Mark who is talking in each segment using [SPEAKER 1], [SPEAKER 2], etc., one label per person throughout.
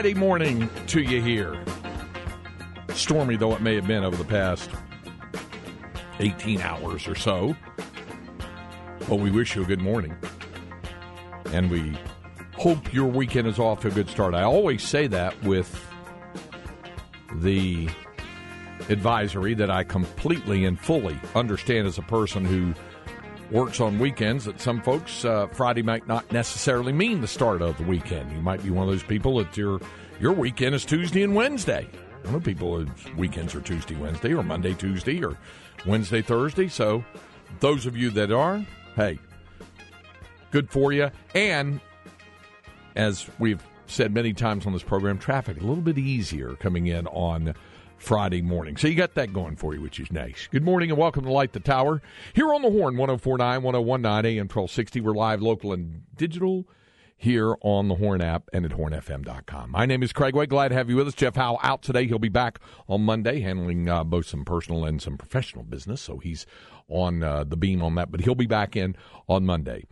[SPEAKER 1] Friday morning to you here. Stormy though it may have been over the past 18 hours or so. Well, we wish you a good morning. And we hope your weekend is off to a good start. I always say that with the advisory that I completely and fully understand as a person who works on weekends that some folks uh, Friday might not necessarily mean the start of the weekend. You might be one of those people that your your weekend is Tuesday and Wednesday. I know people whose weekends are Tuesday, Wednesday, or Monday, Tuesday, or Wednesday, Thursday. So those of you that are, hey, good for you. And as we've said many times on this program, traffic a little bit easier coming in on Friday morning. So you got that going for you, which is nice. Good morning and welcome to Light the Tower. Here on the Horn, 1049, 1019 AM 1260. We're live, local, and digital here on the Horn app and at hornfm.com. My name is Craig Way. Glad to have you with us. Jeff Howe out today. He'll be back on Monday handling uh, both some personal and some professional business. So he's on uh, the beam on that, but he'll be back in on Monday.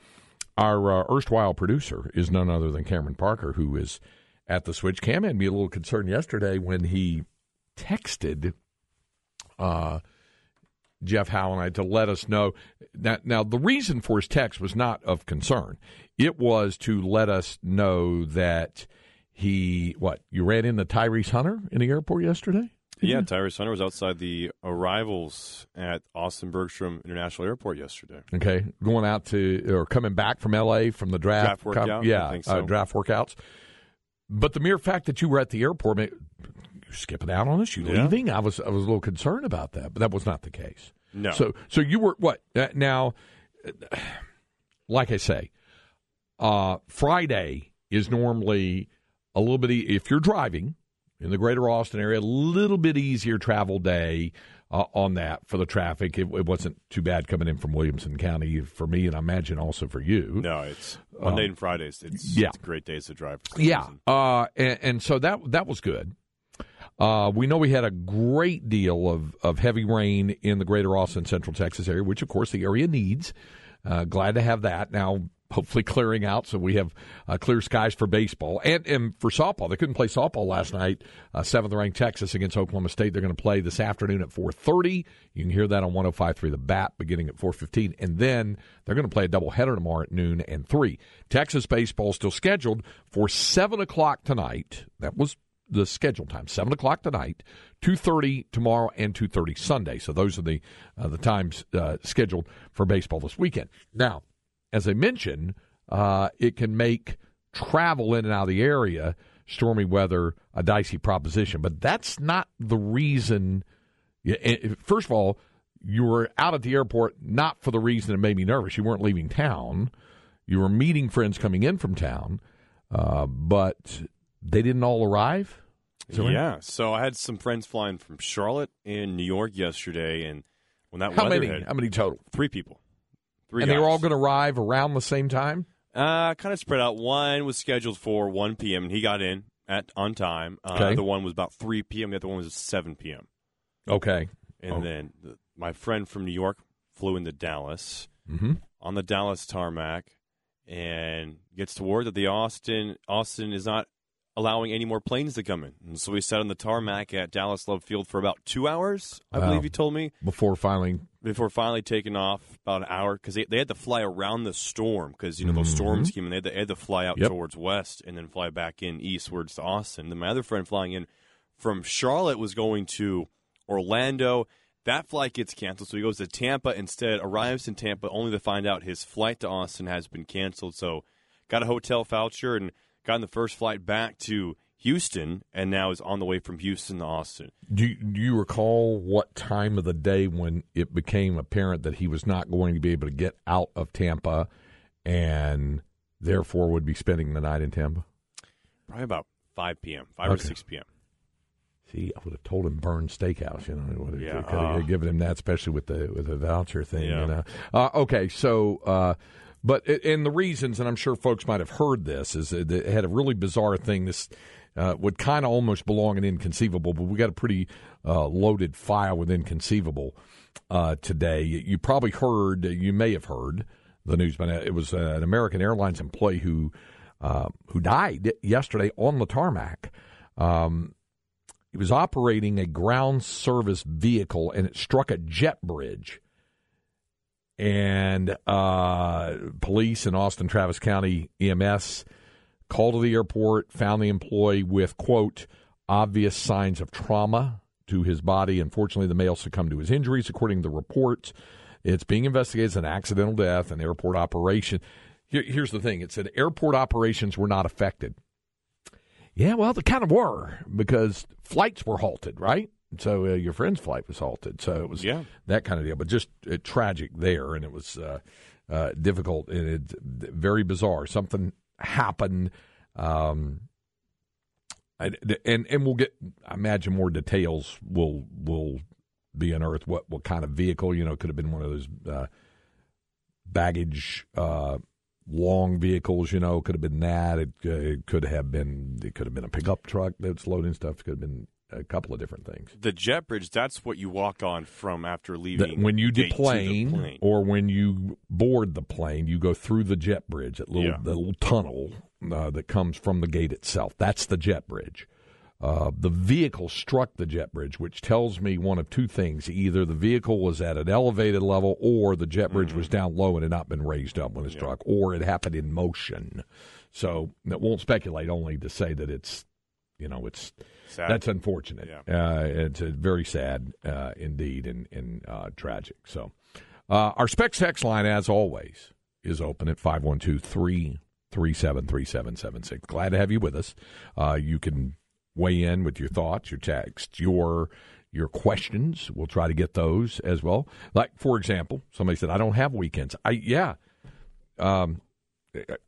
[SPEAKER 1] Our uh, erstwhile producer is none other than Cameron Parker, who is at the switch. Cam had me a little concerned yesterday when he texted uh, Jeff Howe and I to let us know. That, now, the reason for his text was not of concern. It was to let us know that he, what, you ran into Tyrese Hunter in the airport yesterday?
[SPEAKER 2] Yeah, Tyrese Hunter was outside the arrivals at Austin Bergstrom International Airport yesterday.
[SPEAKER 1] Okay, going out to or coming back from L.A. from the draft,
[SPEAKER 2] Draft workout?
[SPEAKER 1] yeah,
[SPEAKER 2] I think
[SPEAKER 1] uh, draft workouts. But the mere fact that you were at the airport, you skipping out on us, you
[SPEAKER 2] Yeah.
[SPEAKER 1] leaving? I was I was a little concerned about that, but that was not the case.
[SPEAKER 2] No.
[SPEAKER 1] So so you were what uh, now? uh, Like I say, uh, Friday is normally a little bit. E- if you're driving in the greater Austin area, a little bit easier travel day uh, on that for the traffic. It, it wasn't too bad coming in from Williamson County for me, and I imagine also for you.
[SPEAKER 2] No, it's Monday and Fridays. It's,
[SPEAKER 1] yeah.
[SPEAKER 2] it's great days to drive. For
[SPEAKER 1] Yeah, uh, and, and so that that was good. Uh, we know we had a great deal of, of heavy rain in the greater Austin, Central Texas area, which of course the area needs. Uh, glad to have that now. Hopefully clearing out, so we have uh, clear skies for baseball and, and for softball. They couldn't play softball last night. Uh, seventh ranked Texas against Oklahoma State. They're going to play this afternoon at four thirty. You can hear that on 105.3 The Bat beginning at four fifteen, and then they're going to play a doubleheader tomorrow at noon and three. Texas baseball still scheduled for seven o'clock tonight. That was the scheduled time seven o'clock tonight 2.30 tomorrow and 2.30 sunday. So those are the uh, the times uh, scheduled for baseball this weekend. Now as i mentioned uh, it can make travel in and out of the area stormy weather a dicey proposition but that's not the reason. First of all you were out at the airport not for the reason it made me nervous. You weren't leaving town. You were meeting friends coming in from town uh, but they didn't all arrive. Right?
[SPEAKER 2] yeah. So I had some friends flying from Charlotte and New York yesterday, and when that
[SPEAKER 1] How many?
[SPEAKER 2] hit,
[SPEAKER 1] How many total?
[SPEAKER 2] three people, three,
[SPEAKER 1] and they were all going to arrive around the same time.
[SPEAKER 2] Uh, kind of spread out. One was scheduled for 1 p.m. and he got in at on time. Uh,
[SPEAKER 1] Okay.
[SPEAKER 2] The other one was about 3 p.m. The other one was 7 p.m.
[SPEAKER 1] Okay.
[SPEAKER 2] And
[SPEAKER 1] Oh.
[SPEAKER 2] then the, my friend from New York flew into Dallas
[SPEAKER 1] Mm-hmm.
[SPEAKER 2] on the Dallas tarmac and gets to word that the Austin Austin is not allowing any more planes to come in. And so we sat on the tarmac at Dallas Love Field for about two hours, I
[SPEAKER 1] Wow.
[SPEAKER 2] believe he told me,
[SPEAKER 1] Before finally,
[SPEAKER 2] before finally taking off about an hour because they, they had to fly around the storm because, you know, those storms came in. They had, to, they had to fly out
[SPEAKER 1] Mm-hmm. Yep.
[SPEAKER 2] towards west and then fly back in eastwards to Austin. Then my other friend flying in from Charlotte was going to Orlando. That flight gets canceled, so he goes to Tampa instead, arrives in Tampa only to find out his flight to Austin has been canceled. So got a hotel voucher and got on the first flight back to Houston, and now is on the way from Houston to Austin.
[SPEAKER 1] Do you, do you recall what time of the day when it became apparent that he was not going to be able to get out of Tampa and therefore would be spending the night in Tampa?
[SPEAKER 2] Probably about 5 p.m., 5 or 6 p.m.
[SPEAKER 1] See, I would have told him Bern's steakhouse. You know, would have,
[SPEAKER 2] Yeah, uh.
[SPEAKER 1] given him that, especially with the with the voucher thing.
[SPEAKER 2] Yeah.
[SPEAKER 1] You know. Uh, okay, so uh, but and the reasons, and I'm sure folks might have heard this, is it had a really bizarre thing. This uh, would kind of almost belong in inconceivable, but we got a pretty uh, loaded file with inconceivable uh, today. You probably heard, you may have heard the news, but it was an American Airlines employee who uh, who died yesterday on the tarmac. Um, he was operating a ground service vehicle and it struck a jet bridge. And uh, police in Austin Travis County EMS called to the airport, found the employee with, quote, obvious signs of trauma to his body. Unfortunately, the male succumbed to his injuries, according to the reports. It's being investigated as an accidental death, an airport operation. Here, here's the thing it said airport operations were not affected. Yeah, well, they kind of were because flights were halted, right? So uh, your friend's flight was halted. So it was
[SPEAKER 2] Yeah.
[SPEAKER 1] that kind of deal, but just uh, tragic there, and it was uh, uh, difficult and it, very bizarre. Something happened, um, and and and we'll get. I imagine more details will will be unearthed. What what kind of vehicle? You know, could have been one of those uh, baggage. Uh, long vehicles, you know, could have been that. It, uh, it could have been. It could have been a pickup truck that's loading stuff. It could have been a couple of different things.
[SPEAKER 2] The jet bridge, that's what you walk on from after leaving.
[SPEAKER 1] when you
[SPEAKER 2] the
[SPEAKER 1] deplane
[SPEAKER 2] plane.
[SPEAKER 1] or when you board the plane, you go through the jet bridge, that little,
[SPEAKER 2] Yeah.
[SPEAKER 1] the little tunnel uh, that comes from the gate itself. That's the jet bridge. Uh, the vehicle struck the jet bridge, which tells me one of two things: either the vehicle was at an elevated level, or the jet bridge
[SPEAKER 2] Mm-hmm.
[SPEAKER 1] was down low and had not been raised up when it struck, or it happened in motion. So it won't speculate, only to say that it's, you know, it's
[SPEAKER 2] Sad.
[SPEAKER 1] that's unfortunate.
[SPEAKER 2] Yeah.
[SPEAKER 1] Uh, it's very sad uh, indeed and, and uh, tragic. So, uh, our Specs text line, as always, is open at 512 337 3776. Glad to have you with us. Uh, you can weigh in with your thoughts, your texts, your your questions. We'll try to get those as well. Like, for example, somebody said, I don't have weekends. I Yeah. Um,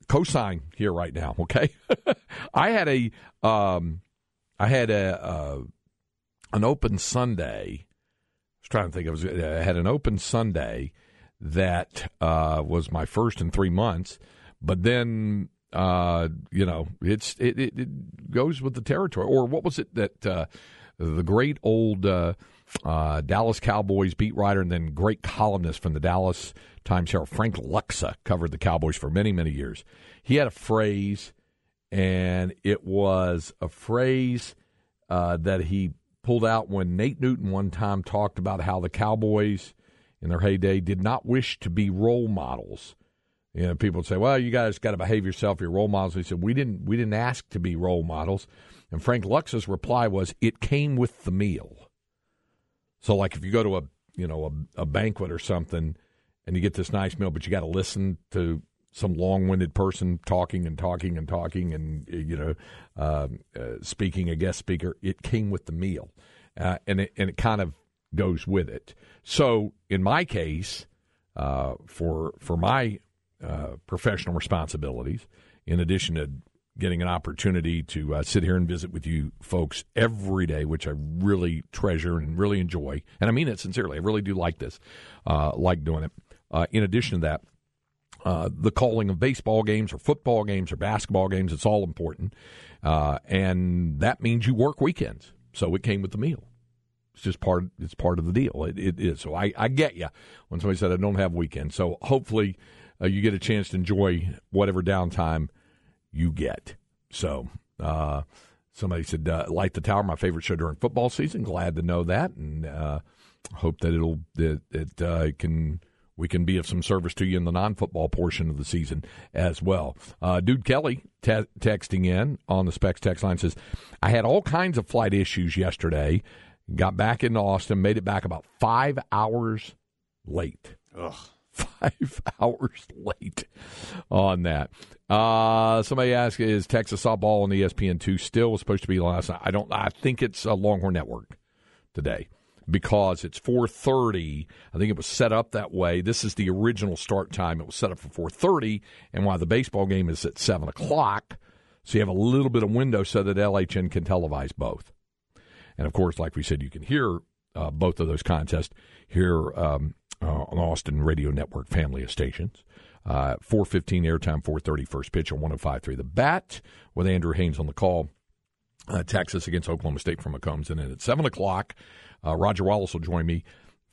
[SPEAKER 1] cosign here right now, okay? I had a um, I had a uh, an open Sunday. I was trying to think. I was I had an open Sunday that uh, was my first in three months, but then uh, you know it's it, it, it goes with the territory. Or what was it that uh, the great old uh, Dallas Cowboys beat writer and then great columnist from the Dallas Times Herald, Frank Luksa, covered the Cowboys for many many years. He had a phrase and it was a phrase uh, that he pulled out when Nate Newton one time talked about how the Cowboys in their heyday did not wish to be role models. You know, people would say, "Well, you guys got to behave yourself. You're role models." He said, "We didn't. We didn't ask to be role models." And Frank Luksa's reply was, "It came with the meal." So, like, if you go to a you know a, a banquet or something, and you get this nice meal, but you got to listen to some long-winded person talking and talking and talking and you know um, uh, speaking a guest speaker. It came with the meal, uh, and it and it kind of goes with it. So in my case, uh, for for my uh, professional responsibilities, in addition to getting an opportunity to uh, sit here and visit with you folks every day, which I really treasure and really enjoy, and I mean it sincerely. I really do like this, uh, like doing it. Uh, in addition to that, uh, the calling of baseball games or football games or basketball games. It's all important. Uh, and that means you work weekends. So it came with the meal. It's just part. It's part of the deal. It, it is. So I, I get you when somebody said I don't have weekends. So hopefully uh, you get a chance to enjoy whatever downtime you get. So uh, somebody said uh, light the tower, my favorite show during football season. Glad to know that, and uh, hope that it'll that it uh, can we can be of some service to you in the non-football portion of the season as well. Uh, Dude Kelly te- texting in on the Specs text line says, "I had all kinds of flight issues yesterday. Got back into Austin, made it back about five hours late.
[SPEAKER 2] Ugh.
[SPEAKER 1] Five hours late on that. Uh, somebody asked, "Is Texas softball on ESPN two still supposed to be last night?" I don't. I think it's a Longhorn Network today because it's 4:30. I think it was set up that way. This is the original start time. It was set up for 4:30, and while the baseball game is at seven o'clock, so you have a little bit of window so that LHN can televise both. And of course, like we said, you can hear uh, both of those contests here um, uh, on Austin Radio Network family of stations. Uh, 415 airtime, 430 first pitch on 105.3 The Bat with Andrew Haynes on the call. Uh, Texas against Oklahoma State from McCombs. And then at 7 o'clock, uh, Roger Wallace will join me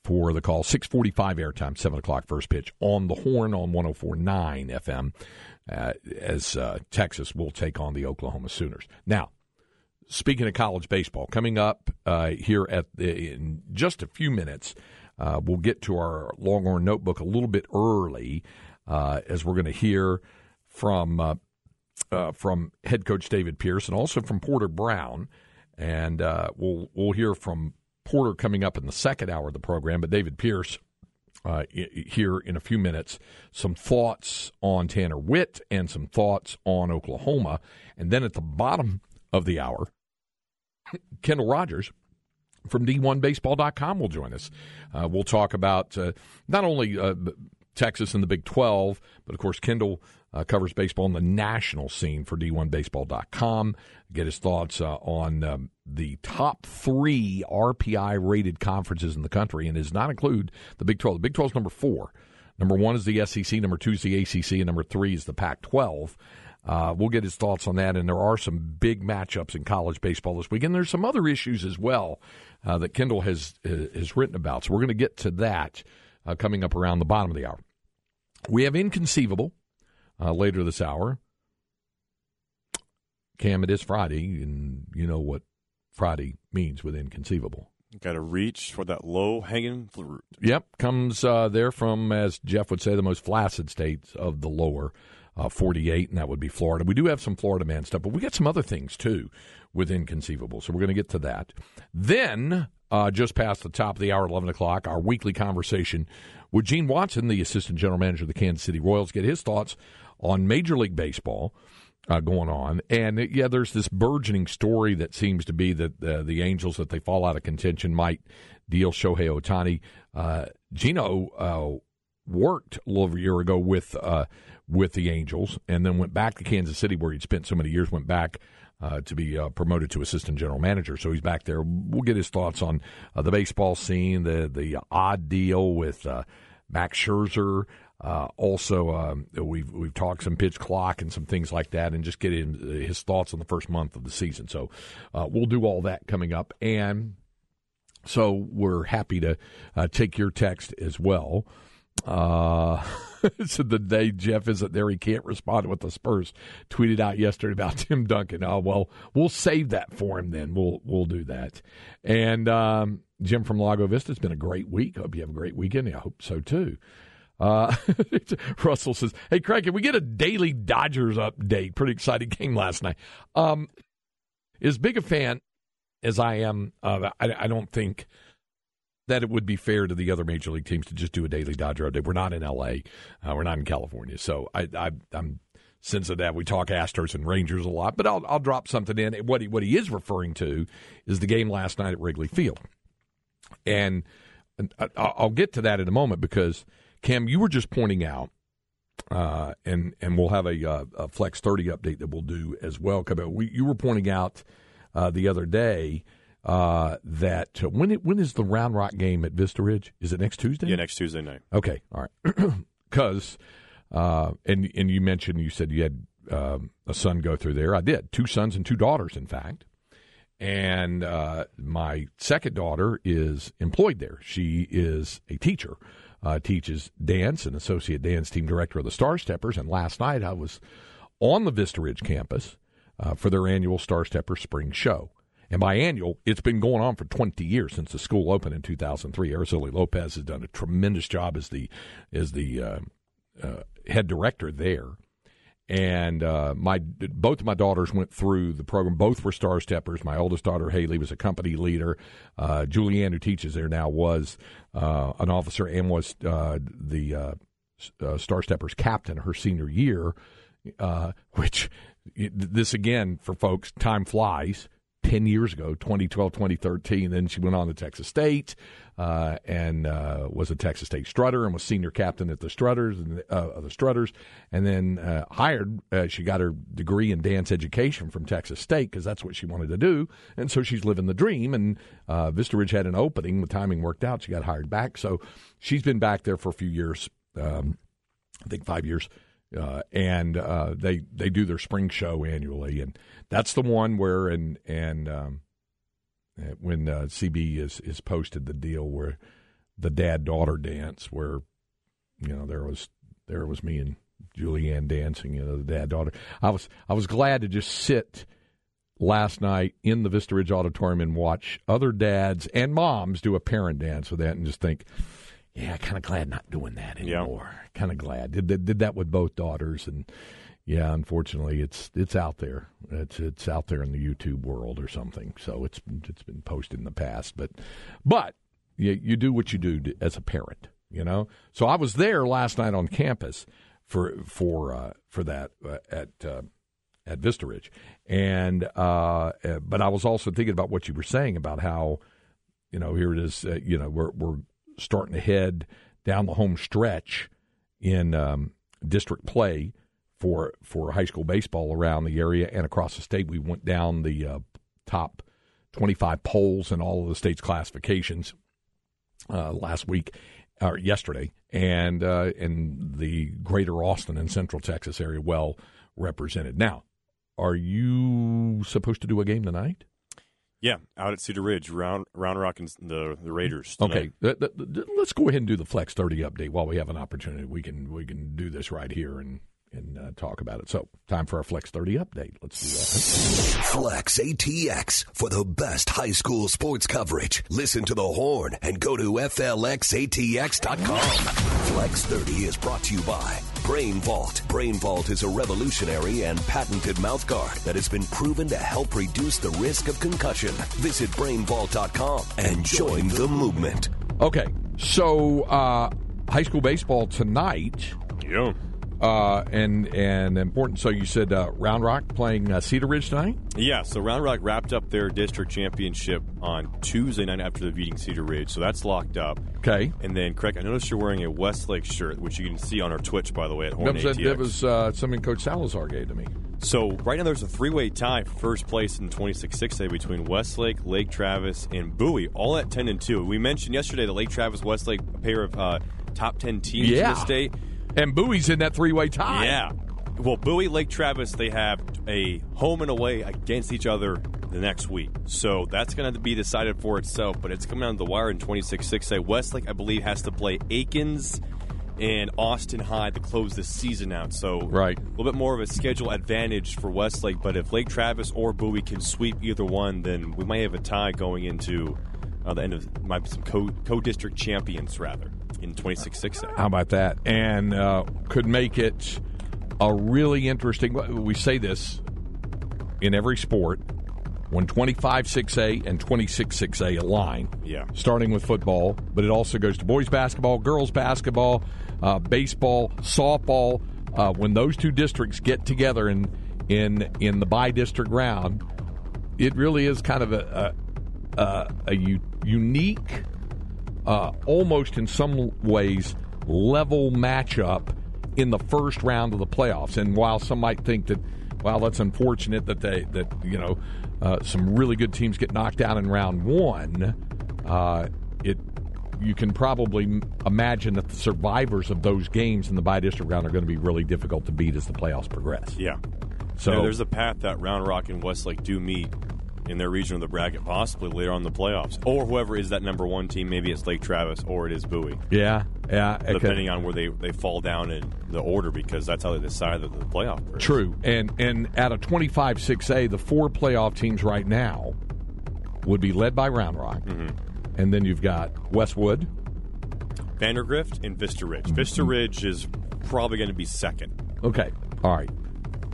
[SPEAKER 1] for the call. 645 airtime, 7 o'clock first pitch on the horn on 104.9 FM uh, as uh, Texas will take on the Oklahoma Sooners. Now, speaking of college baseball, coming up uh, here at the, in just a few minutes, uh, we'll get to our Longhorn notebook a little bit early uh, as we're going to hear from uh, uh, from head coach David Pierce and also from Porter Brown, and uh, we'll we'll hear from Porter coming up in the second hour of the program, but David Pierce. Uh, here in a few minutes, some thoughts on Tanner Witt and some thoughts on Oklahoma. And then at the bottom of the hour, Kendall Rogers from D1Baseball.com will join us. Uh, we'll talk about uh, not only uh, Texas and the Big 12, but of course, Kendall uh, covers baseball on the national scene for D1Baseball.com. Get his thoughts uh, on um, the top three RPI rated conferences in the country, and does not include the Big 12. The Big 12 is number four. Number one is the SEC, number two is the ACC, and number three is the Pac 12. Uh, we'll get his thoughts on that. And there are some big matchups in college baseball this week. And there's some other issues as well uh, that Kendall has, has written about. So we're going to get to that uh, coming up around the bottom of the hour. We have Inconceivable uh, later this hour. Cam, it is Friday, and you know what Friday means with Inconceivable.
[SPEAKER 2] Got to reach for that low hanging fruit.
[SPEAKER 1] Yep, comes uh, there from, as Jeff would say, the most flaccid states of the lower uh, 48, and that would be Florida. We do have some Florida man stuff, but we got some other things too with Inconceivable. So we're going to get to that. Then, uh, just past the top of the hour, 11 o'clock, our weekly conversation with Gene Watson, the assistant general manager of the Kansas City Royals, get his thoughts on Major League Baseball. Uh, going on, and yeah, there's this burgeoning story that seems to be that uh, the Angels, that they fall out of contention, might deal Shohei Ohtani. Uh, Gino uh, worked a little over a year ago with uh, with the Angels, and then went back to Kansas City where he'd spent so many years. Went back uh, to be uh, promoted to assistant general manager, so he's back there. We'll get his thoughts on uh, the baseball scene, the the odd deal with uh, Max Scherzer. Uh, also, um, we've we've talked some pitch clock and some things like that, and just get his thoughts on the first month of the season. So we'll do all that coming up, and so we're happy to take your text as well. Uh, so the day Jeff isn't there, he can't respond what the Spurs tweeted out yesterday about Tim Duncan. Oh well, we'll save that for him. Then we'll we'll do that. And um, Jim from Lago Vista, it's been a great week. Hope you have a great weekend. I hope so too. Uh, Russell says, "Hey Craig, can we get a daily Dodgers update? Pretty exciting game last night. Um, as big a fan as I am, uh, I, I don't think." That it would be fair to the other major league teams to just do a daily Dodger update. We're not in L.A., uh, we're not in California, so I, I, am sensitive that we talk Astros and Rangers a lot. But I'll, I'll drop something in. What he, what he is referring to is the game last night at Wrigley Field, and, I'll get to that in a moment because Cam, you were just pointing out. Uh, and and we'll have a, uh, a, Flex 30 update that we'll do as well. We, you were pointing out uh, the other day uh, that uh, when it, when is the Round Rock game at Vista Ridge? Is it next Tuesday?
[SPEAKER 2] Yeah, next Tuesday night.
[SPEAKER 1] Okay, all right. Because uh, and and you mentioned you said you had um, a son go through there. I did two sons and two daughters, in fact. And uh, my second daughter is employed there. She is a teacher, uh, teaches dance, and associate dance team director of the Star Steppers. And last night I was on the Vista Ridge campus uh, for their annual Star Stepper Spring Show. And biannual, it's been going on for 20 years since the school opened in 2003. Araceli Lopez has done a tremendous job as the as the uh, uh, head director there. And uh, my both of my daughters went through the program. Both were star steppers. My oldest daughter Haley was a company leader. Uh, Julianne, who teaches there now, was uh, an officer and was uh, the Star Steppers captain her senior year, which this again for folks, time flies. 10 years ago, 2012, 2013. Then she went on to Texas State uh, and uh, was a Texas State Strutter and was senior captain at the Strutters and uh, the Strutters. And then uh, hired, uh, she got her degree in dance education from Texas State because that's what she wanted to do. And so she's living the dream. And uh, Vista Ridge had an opening. The timing worked out. She got hired back. So she's been back there for a few years. Um, I think five years. Uh, and uh, they they do their spring show annually, and that's the one where and and um, uh, when uh, CB is is posted the deal where the dad daughter dance where you know there was there was me and Julianne dancing, you know the dad daughter. I was I was glad to just sit last night in the Vista Ridge Auditorium and watch other dads and moms do a parent dance with that, and just think yeah, kind of glad not doing that anymore. Yeah. Kind of glad did, did did that with both daughters, and yeah, unfortunately, it's it's out there. It's it's out there in the YouTube world or something. So it's it's been posted in the past, but but you you do what you do to, as a parent, you know. So I was there last night on campus for for uh, for that uh, at. Uh, at Vista Ridge, and uh, uh, but I was also thinking about what you were saying about how, you know, here it is. Uh, you know, we're we're starting to head down the home stretch in um, district play for for high school baseball around the area and across the state. We went down the uh, top 25 polls in all of the state's classifications uh, last week or yesterday, and uh, in the greater Austin and Central Texas area well represented. Now, are you supposed to do a game tonight?
[SPEAKER 2] Yeah, out at Cedar Ridge, Round Round and the the Raiders.
[SPEAKER 1] Tonight. Okay, let's go ahead and do the Flex Thirty update while we have an opportunity. We can we can do this right here and and uh, talk about it. So, time for our Flex 30 update. Let's do that.
[SPEAKER 3] Flex ATX for the best high school sports coverage. Listen to the horn and go to FLXATX.com. Flex 30 is brought to you by Brain Vault. Brain Vault is a revolutionary and patented mouthguard that has been proven to help reduce the risk of concussion. Visit brainvault.com and join the movement.
[SPEAKER 1] Okay, so uh, high school baseball tonight.
[SPEAKER 2] Yeah.
[SPEAKER 1] Uh, and and important. So you said uh, Round Rock playing uh, Cedar Ridge tonight.
[SPEAKER 2] Yeah, so Round Rock wrapped up their district championship on Tuesday night after the beating Cedar Ridge, so that's locked up.
[SPEAKER 1] Okay.
[SPEAKER 2] And then, Craig, I noticed you're wearing a Westlake shirt, which you can see on our Twitch, by the way, at Horn
[SPEAKER 1] that was, that was uh, something Coach Salazar gave to me.
[SPEAKER 2] So right now there's a three-way tie for first place in 26-6A between Westlake, Lake Travis, and Bowie, all at 10 and 2. We mentioned yesterday that Lake Travis, Westlake, a pair of uh, top 10 teams
[SPEAKER 1] yeah.
[SPEAKER 2] in the state.
[SPEAKER 1] And Bowie's in that three way tie.
[SPEAKER 2] Yeah. Well, Bowie, Lake Travis, they have a home and away against each other the next week. So that's going to be decided for itself, but it's coming down the wire in 26 6A. Westlake, I believe, has to play Akins and Austin High to close the season out. So
[SPEAKER 1] right.
[SPEAKER 2] a little bit more of a schedule advantage for Westlake. But if Lake Travis or Bowie can sweep either one, then we might have a tie going into uh, the end of might be some co district champions rather in 26 6
[SPEAKER 1] How about that? And uh, could make it a really interesting. We say this in every sport when 25 6A and 26 6A align.
[SPEAKER 2] Yeah.
[SPEAKER 1] Starting with football, but it also goes to boys basketball, girls basketball, uh, baseball, softball. Uh, when those two districts get together in in in the bi-district round, it really is kind of a a, a, a u- unique uh, almost in some ways level matchup in the first round of the playoffs. And while some might think that, well, that's unfortunate that they that you know uh, some really good teams get knocked out in round one, uh, it you can probably imagine that the survivors of those games in the bi-district round are going to be really difficult to beat as the playoffs progress.
[SPEAKER 2] Yeah. So yeah, there's a path that Round Rock and Westlake do meet in their region of the bracket, possibly later on in the playoffs, or whoever is that number one team. Maybe it's Lake Travis or it is Bowie.
[SPEAKER 1] Yeah, yeah.
[SPEAKER 2] Depending on where they, they fall down in the order, because that's how they decide the, the playoff. Is.
[SPEAKER 1] True, and and out of twenty five six A, the four playoff teams right now would be led by Round Rock,
[SPEAKER 2] mm-hmm.
[SPEAKER 1] and then you've got Westwood,
[SPEAKER 2] Vandegrift, and Vista Ridge. Mm-hmm. Vista Ridge is probably going to be second.
[SPEAKER 1] Okay, all right.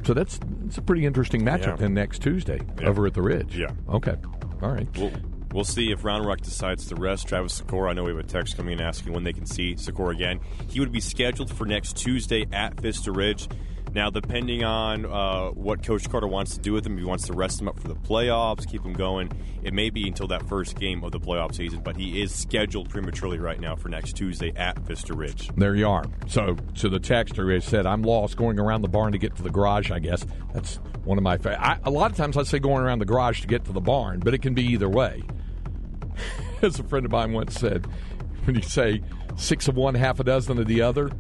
[SPEAKER 1] So that's it's a pretty interesting matchup yeah. then next Tuesday yeah. over at the Ridge.
[SPEAKER 2] Yeah.
[SPEAKER 1] Okay. All right.
[SPEAKER 2] We'll, We'll see if Round Rock decides to rest Travis Sykora. I know we have a text coming in asking when they can see Sykora again. He would be scheduled for next Tuesday at Vista Ridge. Now, depending on uh, what Coach Carter wants to do with him, he wants to rest him up for the playoffs, keep him going, it may be until that first game of the playoff season. But he is scheduled prematurely right now for next Tuesday at Vista Ridge.
[SPEAKER 1] There you are. So, to the texter, has said, "I'm lost going around the barn to get to the garage." I guess that's one of my. Fa- a lot of times, I say going around the garage to get to the barn, but it can be either way. As a friend of mine once said, when you say six of one, half a dozen of the other,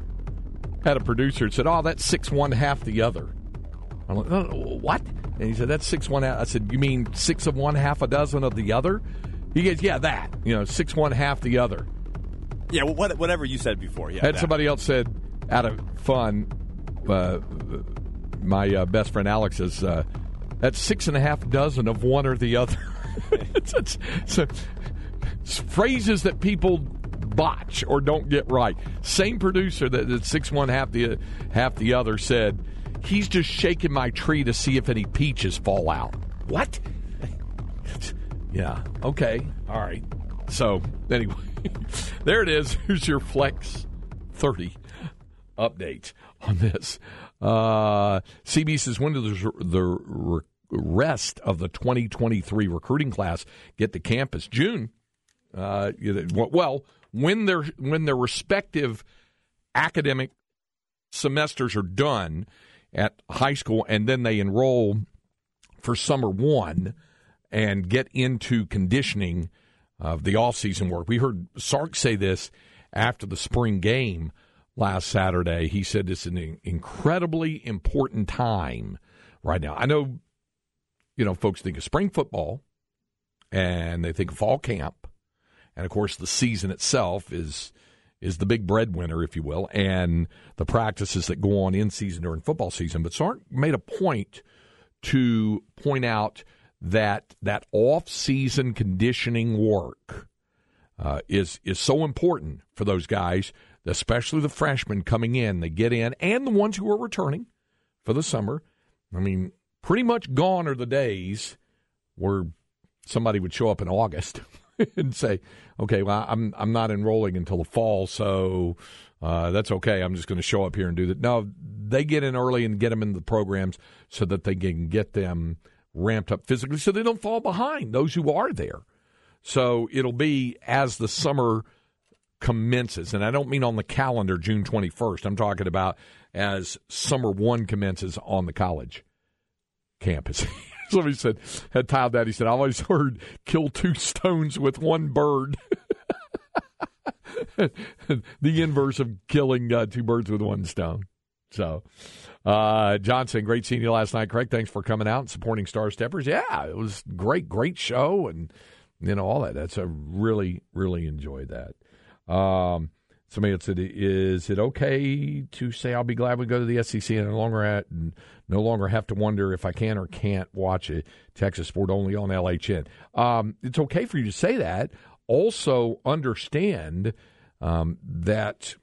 [SPEAKER 1] had a producer that said, "Oh, that's six one half the other." I'm like, no, no, "What?" And he said, "That's six one." Half. I said, "You mean six of one, half a dozen of the other?" He goes, "Yeah, that. You know, six one half the other."
[SPEAKER 2] Yeah, whatever you said before. Yeah.
[SPEAKER 1] Had that. somebody else said, out of fun, uh, my uh, best friend Alex says, uh, "That's six and a half dozen of one or the other." it's, it's, it's, phrases that people botch or don't get right. Same producer that, six one half the half the other said he's just shaking my tree to see if any peaches fall out. What? yeah. Okay. All right. So anyway, there it is. Here's your flex thirty update on this. Uh, CB says when does the rest of the 2023 recruiting class get to campus? June. Uh, well, when their when their respective academic semesters are done at high school and then they enroll for summer one and get into conditioning of the off-season work. We heard Sark say this after the spring game last Saturday. He said it's an incredibly important time right now. I know, you know, folks think of spring football and they think of fall camp and of course the season itself is is the big breadwinner, if you will, and the practices that go on in season during football season. But Sark made a point to point out that that off season conditioning work uh, is is so important for those guys, especially the freshmen coming in. They get in, and the ones who are returning for the summer. I mean, pretty much gone are the days where somebody would show up in August and say, okay, well, I'm I'm not enrolling until the fall, so uh, that's okay. I'm just going to show up here and do that. No, they get in early and get them into the programs so that they can get them ramped up physically, so they don't fall behind those who are there. So it'll be as the summer commences, and I don't mean on the calendar June 21st. I'm talking about as summer one commences on the college campus. Somebody said, had tiled that. He said, I always heard kill two stones with one bird. the inverse of killing uh, two birds with one stone. So, uh, Johnson, great seeing you last night. Craig, thanks for coming out and supporting Star Steppers. Yeah, it was great, great show, and you know all that. That's a really, really enjoyed that. Um, somebody said, "Is it okay to say I'll be glad we go to the SEC and no longer at no longer have to wonder if I can or can't watch it Texas sport only on LHN?" Um, it's okay for you to say that. Also, understand um, that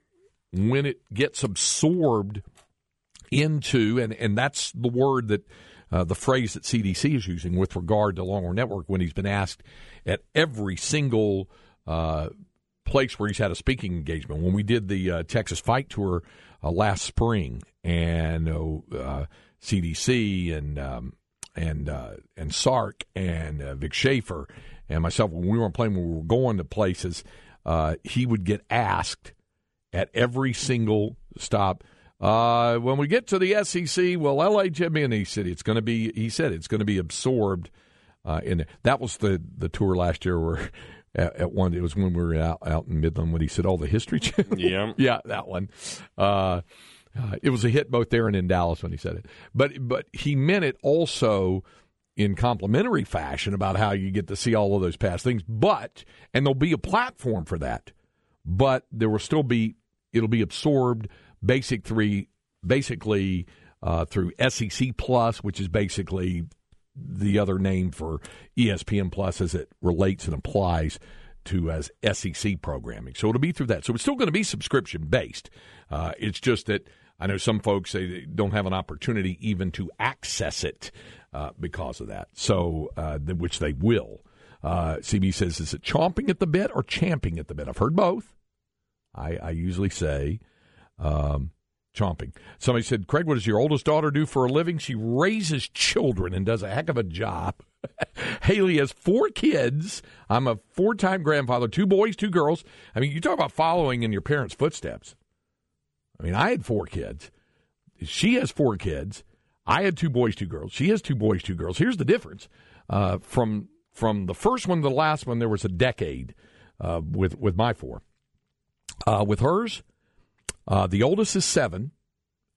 [SPEAKER 1] when it gets absorbed into, and, and that's the word that uh, the phrase that CDC is using with regard to Longhorn Network when he's been asked at every single uh, place where he's had a speaking engagement. When we did the uh, Texas Fight Tour uh, last spring, and CDC uh, and um, and uh, and Sark and Vic Schaefer and myself, when we weren't playing, when we were going to places, he would get asked at every single stop. Uh, when we get to the SEC, well, LHN and he said it's going to be. He said it's going to be absorbed uh, in. That was the the tour last year where at, at, one. It was when we were out out in Midland when he said, "Oh, the History Channel."
[SPEAKER 2] Yeah,
[SPEAKER 1] yeah, that one. Uh, uh, it was a hit both there and in Dallas when he said it. But but he meant it also in complimentary fashion about how you get to see all of those past things. But and there'll be a platform for that. But there will still be it'll be absorbed basic three basically uh, through SEC Plus, which is basically the other name for ESPN Plus as it relates and applies to as SEC programming. So it'll be through that. So it's still going to be subscription based. Uh, it's just that I know some folks say they don't have an opportunity even to access it uh, because of that. So uh, which they will. Uh, CB says, is it chomping at the bit or champing at the bit? I've heard both. I, I usually say um, chomping. Somebody said, Craig, what does your oldest daughter do for a living? She raises children and does a heck of a job. Haley has four kids. I'm a four time grandfather, two boys, two girls. I mean, you talk about following in your parents' footsteps. I mean, I had four kids. She has four kids. I had two boys, two girls. She has two boys, two girls. Here's the difference uh, from from the first one to the last one. There was a decade uh, with with my four. Uh, with hers, uh, the oldest is seven,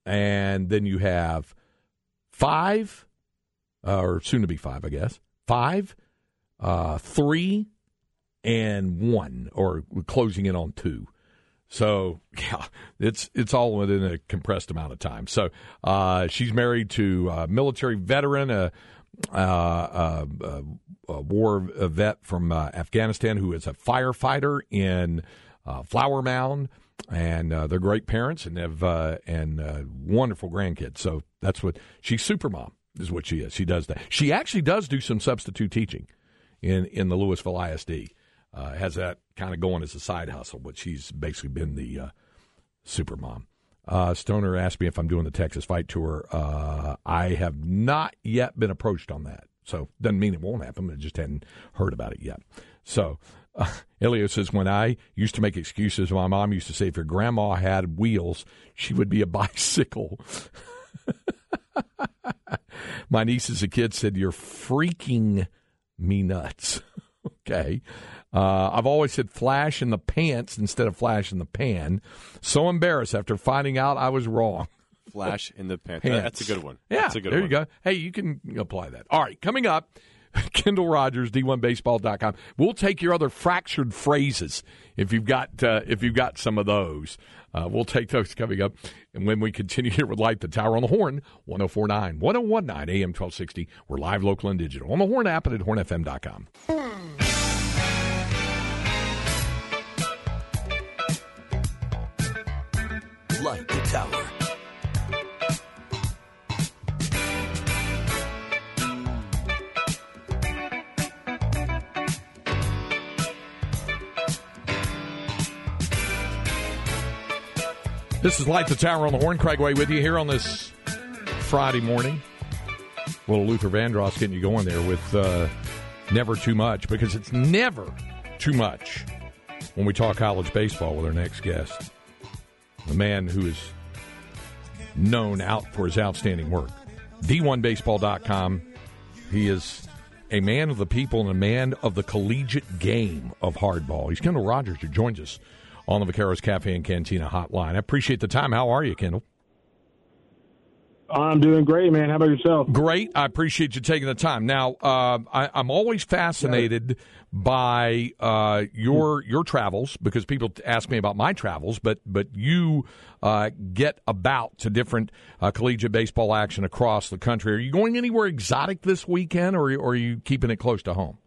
[SPEAKER 1] and then you have five, uh, or soon to be five, I guess. Five, uh, three, and one, or closing in on two. So yeah, it's it's all within a compressed amount of time. So uh, she's married to a military veteran, a, a, a, a war vet from uh, Afghanistan who is a firefighter in uh, Flower Mound, and uh, they're great parents and have uh, and uh, wonderful grandkids. So that's what she's super mom is what she is. She does that. She actually does do some substitute teaching in in the Lewisville ISD uh, has that kind of going as a side hustle, but she's basically been the uh, super mom. Uh, Stoner asked me if I'm doing the Texas Fight Tour. I have not yet been approached on that, so doesn't mean it won't happen. I just hadn't heard about it yet. So uh, Elio says, when I used to make excuses, my mom used to say, if your grandma had wheels, she would be a bicycle. my niece as a kid said, you're freaking me nuts. okay. Uh, I've always said flash in the pants instead of flash in the pan. So embarrassed after finding out I was wrong.
[SPEAKER 2] Flash in the pants. pants. That's a good one.
[SPEAKER 1] Yeah,
[SPEAKER 2] That's a good
[SPEAKER 1] there
[SPEAKER 2] one.
[SPEAKER 1] you go. Hey, you can apply that. All right, coming up, Kendall Rogers, D1Baseball.com. We'll take your other fractured phrases if you've got uh, if you've got some of those. Uh, we'll take those coming up. And when we continue here with Light the Tower on the Horn, 1049, 1019 AM 1260. We're live, local, and digital on the Horn app and at hornfm.com.
[SPEAKER 3] Light the Tower.
[SPEAKER 1] This is Light the Tower on the Horn. Craig Way with you here on this Friday morning. Little Luther Vandross getting you going there with uh, Never Too Much because it's never too much when we talk college baseball with our next guest. The man who is known out for his outstanding work. D1Baseball.com. He is a man of the people and a man of the collegiate game of hardball. He's Kendall Rogers who joins us on the Vaqueros Cafe and Cantina hotline. I appreciate the time. How are you, Kendall?
[SPEAKER 4] I'm doing great, man. How about yourself?
[SPEAKER 1] Great. I appreciate you taking the time. Now, uh, I, am always fascinated by uh, your your travels because people ask me about my travels, but but you uh, get about to different uh, collegiate baseball action across the country. Are you going anywhere exotic this weekend, or, or are you keeping it close to home?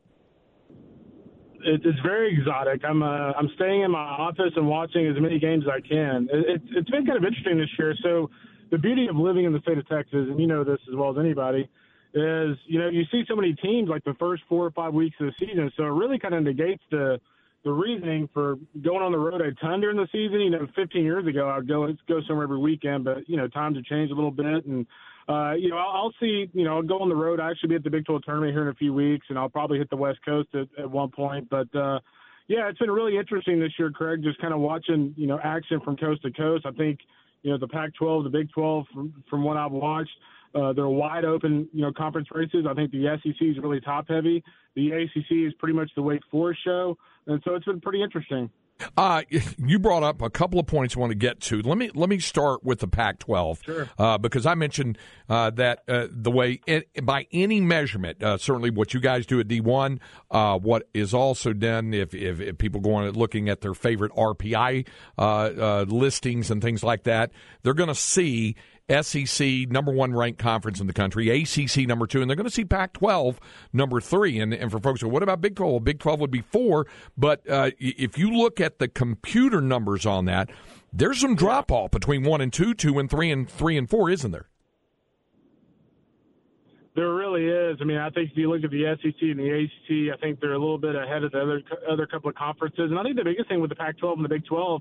[SPEAKER 4] It, it's very exotic. I'm uh, I'm staying in my office and watching as many games as I can. It, it's it's been kind of interesting this year. So the beauty of living in the state of Texas, and you know this as well as anybody, is you know you see so many teams like the first four or five weeks of the season. So it really kind of negates the the reasoning for going on the road a ton during the season. You know, 15 years ago I'd go go somewhere every weekend, but you know times have changed a little bit and uh, you know, I'll, I'll see, you know, I'll go on the road. I actually be at the Big 12 tournament here in a few weeks, and I'll probably hit the West Coast at, at one point. But, uh, yeah, it's been really interesting this year, Craig, just kind of watching, you know, action from coast to coast. I think, you know, the Pac 12, the Big 12, from, from what I've watched, uh, they're wide open, you know, conference races. I think the SEC is really top heavy. The ACC is pretty much the Wake Forest show. And so it's been pretty interesting.
[SPEAKER 1] Uh, you brought up a couple of points I want to get to. Let me let me start with the Pac-12
[SPEAKER 4] sure.
[SPEAKER 1] uh, because I mentioned uh, that uh, the way it, by any measurement, uh, certainly what you guys do at D1, uh, what is also done if, if, if people go on looking at their favorite RPI listings and things like that, they're going to see SEC number one ranked conference in the country, ACC number two, and they're going to see Pac 12 number three. And, and for folks what about Big 12? Well, Big 12 would be four. But uh, if you look at the computer numbers on that, there's some drop off between one and two, two and three, and three and four, isn't there?
[SPEAKER 4] There really is. I mean, I think if you look at the SEC and the ACC, I think they're a little bit ahead of the other other couple of conferences. And I think the biggest thing with the Pac-12 and the Big 12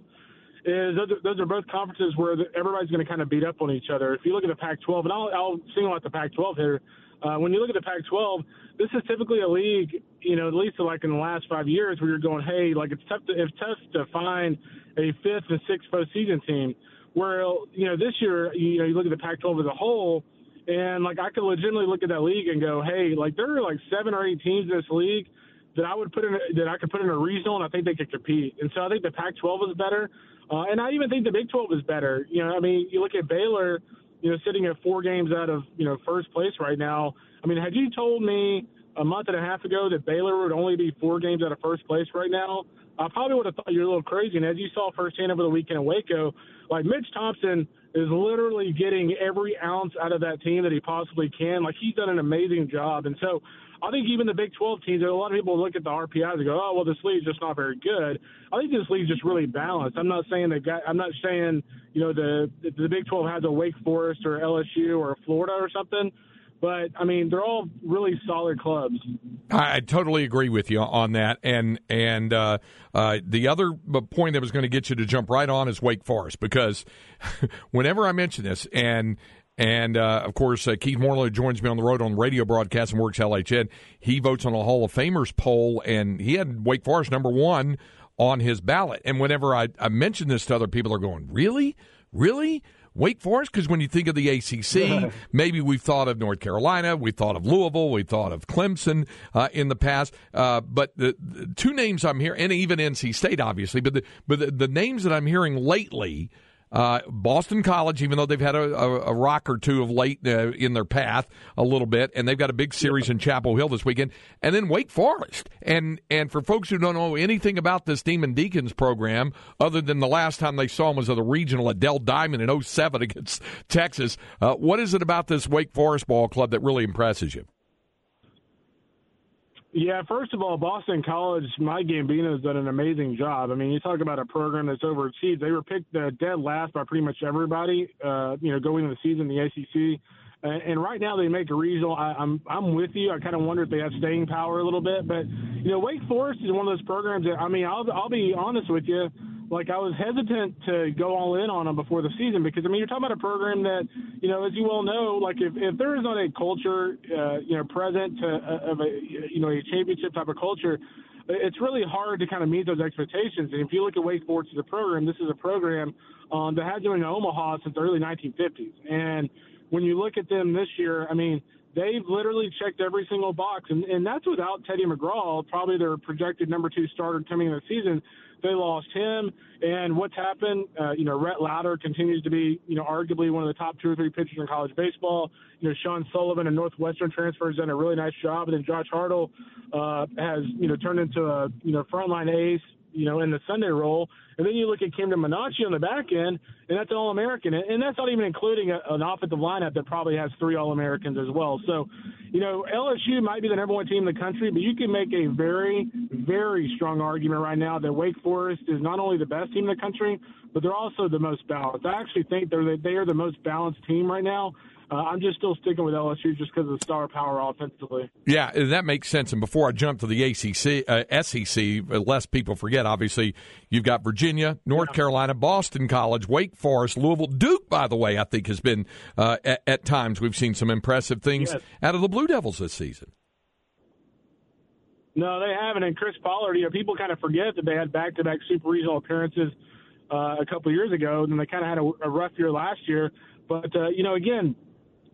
[SPEAKER 4] is those are, those are both conferences where everybody's going to kind of beat up on each other. If you look at the Pac-12, and I'll, I'll single out the Pac-12 here. Uh, when you look at the Pac-12, this is typically a league, you know, at least like in the last five years, where you're going, hey, like it's tough to it's tough to find a fifth and sixth postseason team. Where you know this year, you know, you look at the Pac-12 as a whole, and like I could legitimately look at that league and go, hey, like there are like seven or eight teams in this league that I would put in that I could put in a regional, and I think they could compete. And so I think the Pac-12 is better, uh, and I even think the Big 12 is better. You know, I mean, you look at Baylor, you know, sitting at four games out of you know first place right now. I mean, had you told me a month and a half ago that Baylor would only be four games out of first place right now, I probably would have thought you're a little crazy. And as you saw firsthand over the weekend in Waco, like Mitch Thompson is literally getting every ounce out of that team that he possibly can. Like he's done an amazing job. And so I think even the Big 12 teams, a lot of people look at the RPIs and go, "Oh, well, this league's just not very good." I think this league's just really balanced. I'm not saying that. I'm not saying you know the the Big 12 has a Wake Forest or LSU or Florida or something. But I mean, they're all really solid clubs.
[SPEAKER 1] I, totally agree with you on that. And and uh, uh, the other point that was going to get you to jump right on is Wake Forest because whenever I mention this, and and uh, of course, uh, Keith Moreland joins me on the road on radio broadcast and works LHN. He votes on a Hall of Famers poll, and he had Wake Forest number one on his ballot. And whenever I, I mention this to other people, they're going, "Really, really?" Wake Forest? Because when you think of the ACC, maybe we've thought of North Carolina, we've thought of Louisville, we've thought of Clemson uh, in the past. Uh, but the, the, two names I'm hearing, and even NC State, obviously, but the, but the, the names that I'm hearing lately uh, Boston College, even though they've had a, a, a rock or two of late uh, in their path a little bit, and they've got a big series in Chapel Hill this weekend, and then Wake Forest. And and for folks who don't know anything about this Demon Deacons program, other than the last time they saw them was at the regional at Dell Diamond in 07 against Texas, uh, what is it about this Wake Forest ball club that really impresses you?
[SPEAKER 4] Yeah, first of all, Boston College, Mike Gambino has done an amazing job. I mean, you talk about a program that's overachieved. They were picked uh, dead last by pretty much everybody, uh, you know, going into the season, the ACC. And, and right now they make a regional. I, I'm I'm with you. I kind of wonder if they have staying power a little bit, but you know, Wake Forest is one of those programs that I mean, I'll I'll be honest with you like I was hesitant to go all in on them before the season because I mean you're talking about a program that you know as you well know like if, if there is not a culture uh, you know present to, uh, of a you know a championship type of culture it's really hard to kind of meet those expectations. And if you look at Wake Forest as a program this is a program um, that has been in Omaha since the early 1950s and when you look at them this year I mean they've literally checked every single box, and, and that's without Teddy McGraw, probably their projected number two starter coming in the season. They lost him, and what's happened? Uh, you know, Rhett Lowder continues to be, you know, arguably one of the top two or three pitchers in college baseball. You know, Sean Sullivan, a Northwestern transfer, has done a really nice job, and then Josh Hartle uh, has, you know, turned into a, you know, frontline ace you know, in the Sunday role. And then you look at Camden Minacci on the back end, and that's All American. And that's not even including a, an offensive lineup that probably has three All Americans as well. So, you know, LSU might be the number one team in the country, but you can make a very, very strong argument right now that Wake Forest is not only the best team in the country, but they're also the most balanced. I actually think they're they are the most balanced team right now. Uh, I'm just still sticking with LSU just because of the star power offensively.
[SPEAKER 1] Yeah, that makes sense. And before I jump to the ACC, uh, SEC, uh, lest people forget, obviously, you've got Virginia, North yeah. Carolina, Boston College, Wake Forest, Louisville. Duke, by the way, I think has been, uh, at, at, times, we've seen some impressive things yes. out of the Blue Devils this season.
[SPEAKER 4] No, they haven't. And Chris Pollard, you know, people kind of forget that they had back to back super regional appearances uh, a couple years ago, and they kind of had a, a rough year last year. But, uh, you know, again,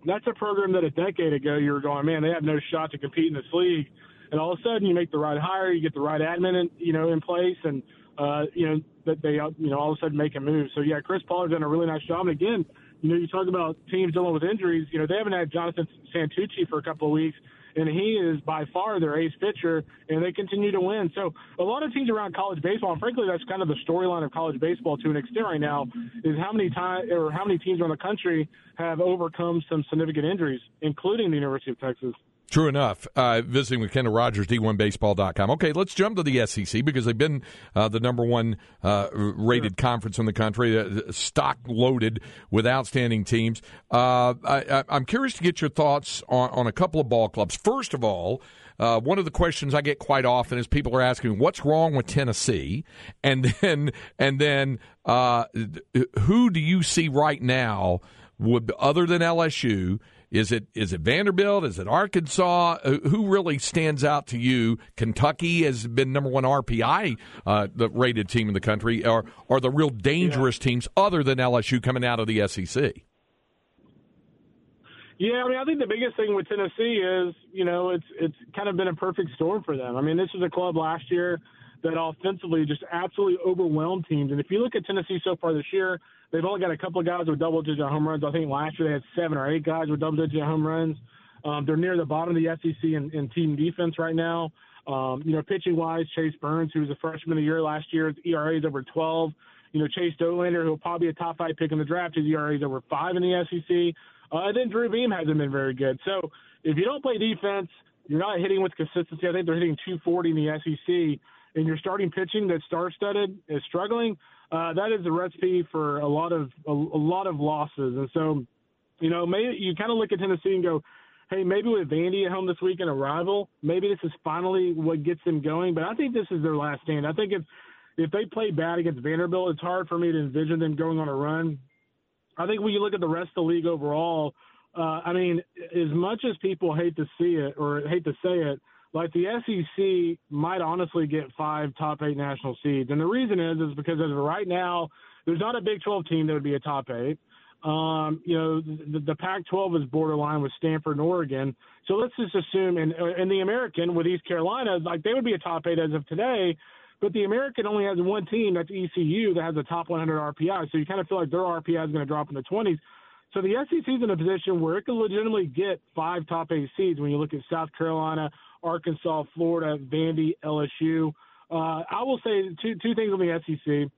[SPEAKER 4] that's a program that a decade ago you were going, man, they have no shot to compete in this league. And all of a sudden, you make the right hire, you get the right admin, in, you know, in place, and uh, you know that they, you know, all of a sudden make a move. So yeah, Chris Pollard's done a really nice job. And again, you know, you talk about teams dealing with injuries. You know, they haven't had Jonathan Santucci for a couple of weeks and he is by far their ace pitcher, and they continue to win. So a lot of teams around college baseball, and frankly, that's kind of the storyline of college baseball to an extent right now, is how many time or how many teams around the country have overcome some significant injuries, including the University of Texas.
[SPEAKER 1] True enough. Uh, visiting with Kendall Rogers, D1Baseball.com. Okay, let's jump to the SEC because they've been uh, the number one uh, rated conference in the country, uh, stock loaded with outstanding teams. Uh, I, am curious to get your thoughts on, on, a couple of ball clubs. First of all, uh, one of the questions I get quite often is people are asking, "What's wrong with Tennessee?" And then, and then, who do you see right now, would other than LSU? Is it is it Vanderbilt? Is it Arkansas? Uh, who really stands out to you? Kentucky has been number one RPI, uh, the rated team in the country. Are are the real dangerous yeah. teams other than LSU coming out of the SEC?
[SPEAKER 4] Yeah, I mean, I think the biggest thing with Tennessee is, you know, it's it's kind of been a perfect storm for them. I mean, this was a club last year that offensively just absolutely overwhelmed teams. And if you look at Tennessee so far this year, they've only got a couple of guys with double digit home runs. I think last year they had seven or eight guys with double digit home runs. Um, they're near the bottom of the SEC in, in team defense right now. Um, you know, pitching wise, Chase Burns, who was a freshman of the year last year, his ERA is over 12. You know, Chase Dollander, who will probably be a top five pick in the draft, his ERA is over five in the SEC. Uh, and then Drew Beam hasn't been very good. So if you don't play defense, you're not hitting with consistency. I think they're hitting 240 in the SEC and your starting pitching that's star-studded is struggling, uh, that is a recipe for a lot of a, a lot of losses. And so, you know, maybe you kind of look at Tennessee and go, hey, maybe with Vandy at home this week and a rival, maybe this is finally what gets them going. But I think this is their last stand. I think if if they play bad against Vanderbilt, it's hard for me to envision them going on a run. I think when you look at the rest of the league overall, uh, I mean, as much as people hate to see it or hate to say it, like the SEC might honestly get five top eight national seeds, and the reason is is because as of right now, there's not a Big 12 team that would be a top eight. Um, you know, the, the Pac-12 is borderline with Stanford and Oregon. So let's just assume, and in the American with East Carolina, like they would be a top eight as of today. But the American only has one team, that's ECU, that has a top 100 RPI. So you kind of feel like their RPI is going to drop in the 20s. So the SEC is in a position where it can legitimately get five top eight seeds when you look at South Carolina, Arkansas, Florida, Vandy, LSU. Uh, I will say two two things on the SEC.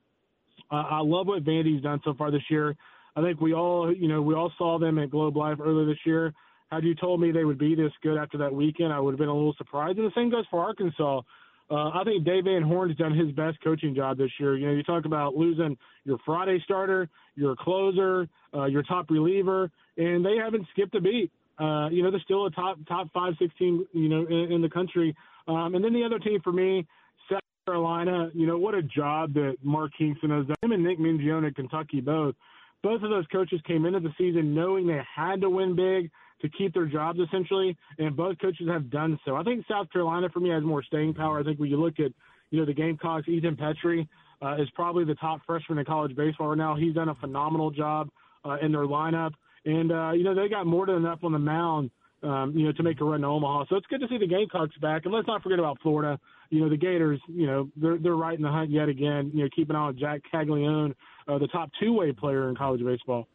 [SPEAKER 4] Uh, I love what Vandy's done so far this year. I think we all, you know, we all saw them at Globe Life earlier this year. Had you told me they would be this good after that weekend, I would have been a little surprised. And the same goes for Arkansas. Uh, I think Dave Van Horn's done his best coaching job this year. You know, you talk about losing your Friday starter, your closer, uh, your top reliever, and they haven't skipped a beat. Uh, you know, they're still a top top five, six team, you know, in, in the country. Um, and then the other team for me, South Carolina. You know, what a job that Mark Kingston has done. Him and Nick Mingione at Kentucky both. Both of those coaches came into the season knowing they had to win big to keep their jobs essentially, and both coaches have done so. I think South Carolina for me has more staying power. I think when you look at you know the Gamecocks, Ethan Petry uh, is probably the top freshman in college baseball right now. He's done a phenomenal job uh, in their lineup. And, uh, you know, they got more than enough on the mound, um, you know, to make a run to Omaha. So it's good to see the Gamecocks back. And let's not forget about Florida. You know, the Gators, you know, they're, they're right in the hunt yet again. You know, keep an eye on Jac Caglianone, uh, the top two way player in college baseball.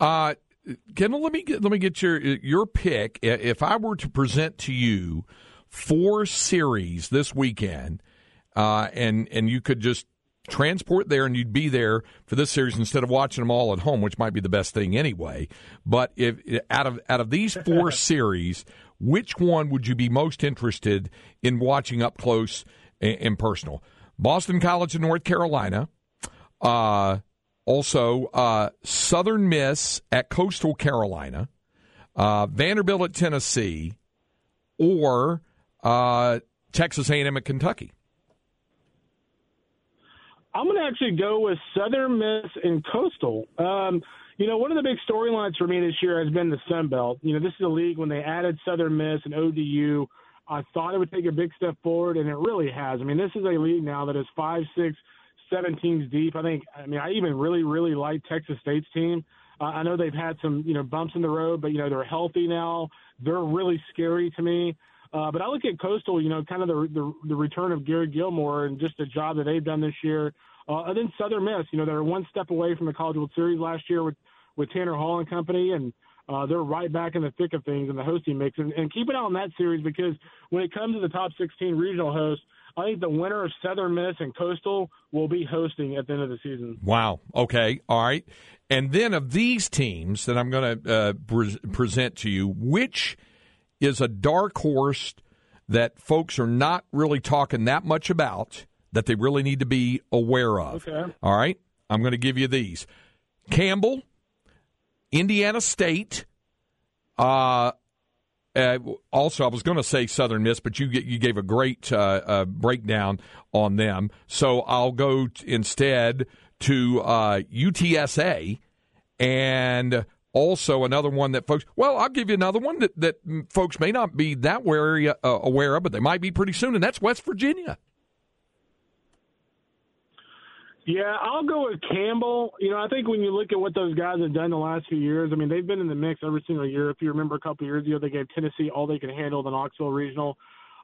[SPEAKER 1] Uh, Kendall, let me get, let me get your your pick. If I were to present to you four series this weekend, uh, and and you could just transport there and you'd be there for this series instead of watching them all at home, which might be the best thing anyway. But if out of out of these four series, which one would you be most interested in watching up close and, personal? Boston College in North Carolina, uh, also uh, Southern Miss at Coastal Carolina, uh, Vanderbilt at Tennessee, or uh, Texas A&M at Kentucky.
[SPEAKER 4] I'm going to actually go with Southern Miss and Coastal. Um, you know, one of the big storylines for me this year has been the Sun Belt. You know, this is a league when they added Southern Miss and ODU. I thought it would take a big step forward, and it really has. I mean, this is a league now that is five, six, seven teams deep. I think. I mean, I even really, really like Texas State's team. Uh, I know they've had some, you know, bumps in the road, but you know they're healthy now. They're really scary to me. Uh, but I look at Coastal, you know, kind of the, the the return of Gary Gilmore and just the job that they've done this year. Uh, and then Southern Miss, you know, they're one step away from the College World Series last year with with Tanner Hall and company, and uh, they're right back in the thick of things in the hosting mix. And, and keep an eye on that series because when it comes to the top 16 regional hosts, I think the winner of Southern Miss and Coastal will be hosting at the end of the season.
[SPEAKER 1] Wow. Okay. All right. And then of these teams that I'm going to uh, pre- present to you, which is a dark horse that folks are not really talking that much about that they really need to be aware of.
[SPEAKER 4] Okay.
[SPEAKER 1] All right. I'm going to give you these Campbell, Indiana State. Uh, uh, also, I was going to say Southern Miss, but you you gave a great uh, uh, breakdown on them. So I'll go t- instead to uh, UTSA and also another one that folks. Well, I'll give you another one that that folks may not be that wary, uh, aware of, but they might be pretty soon, and that's West Virginia.
[SPEAKER 4] Yeah, I'll go with Campbell. You know, I think when you look at what those guys have done the last few years, I mean, they've been in the mix every single year. If you remember a couple years ago, they gave Tennessee all they could handle the Knoxville Regional.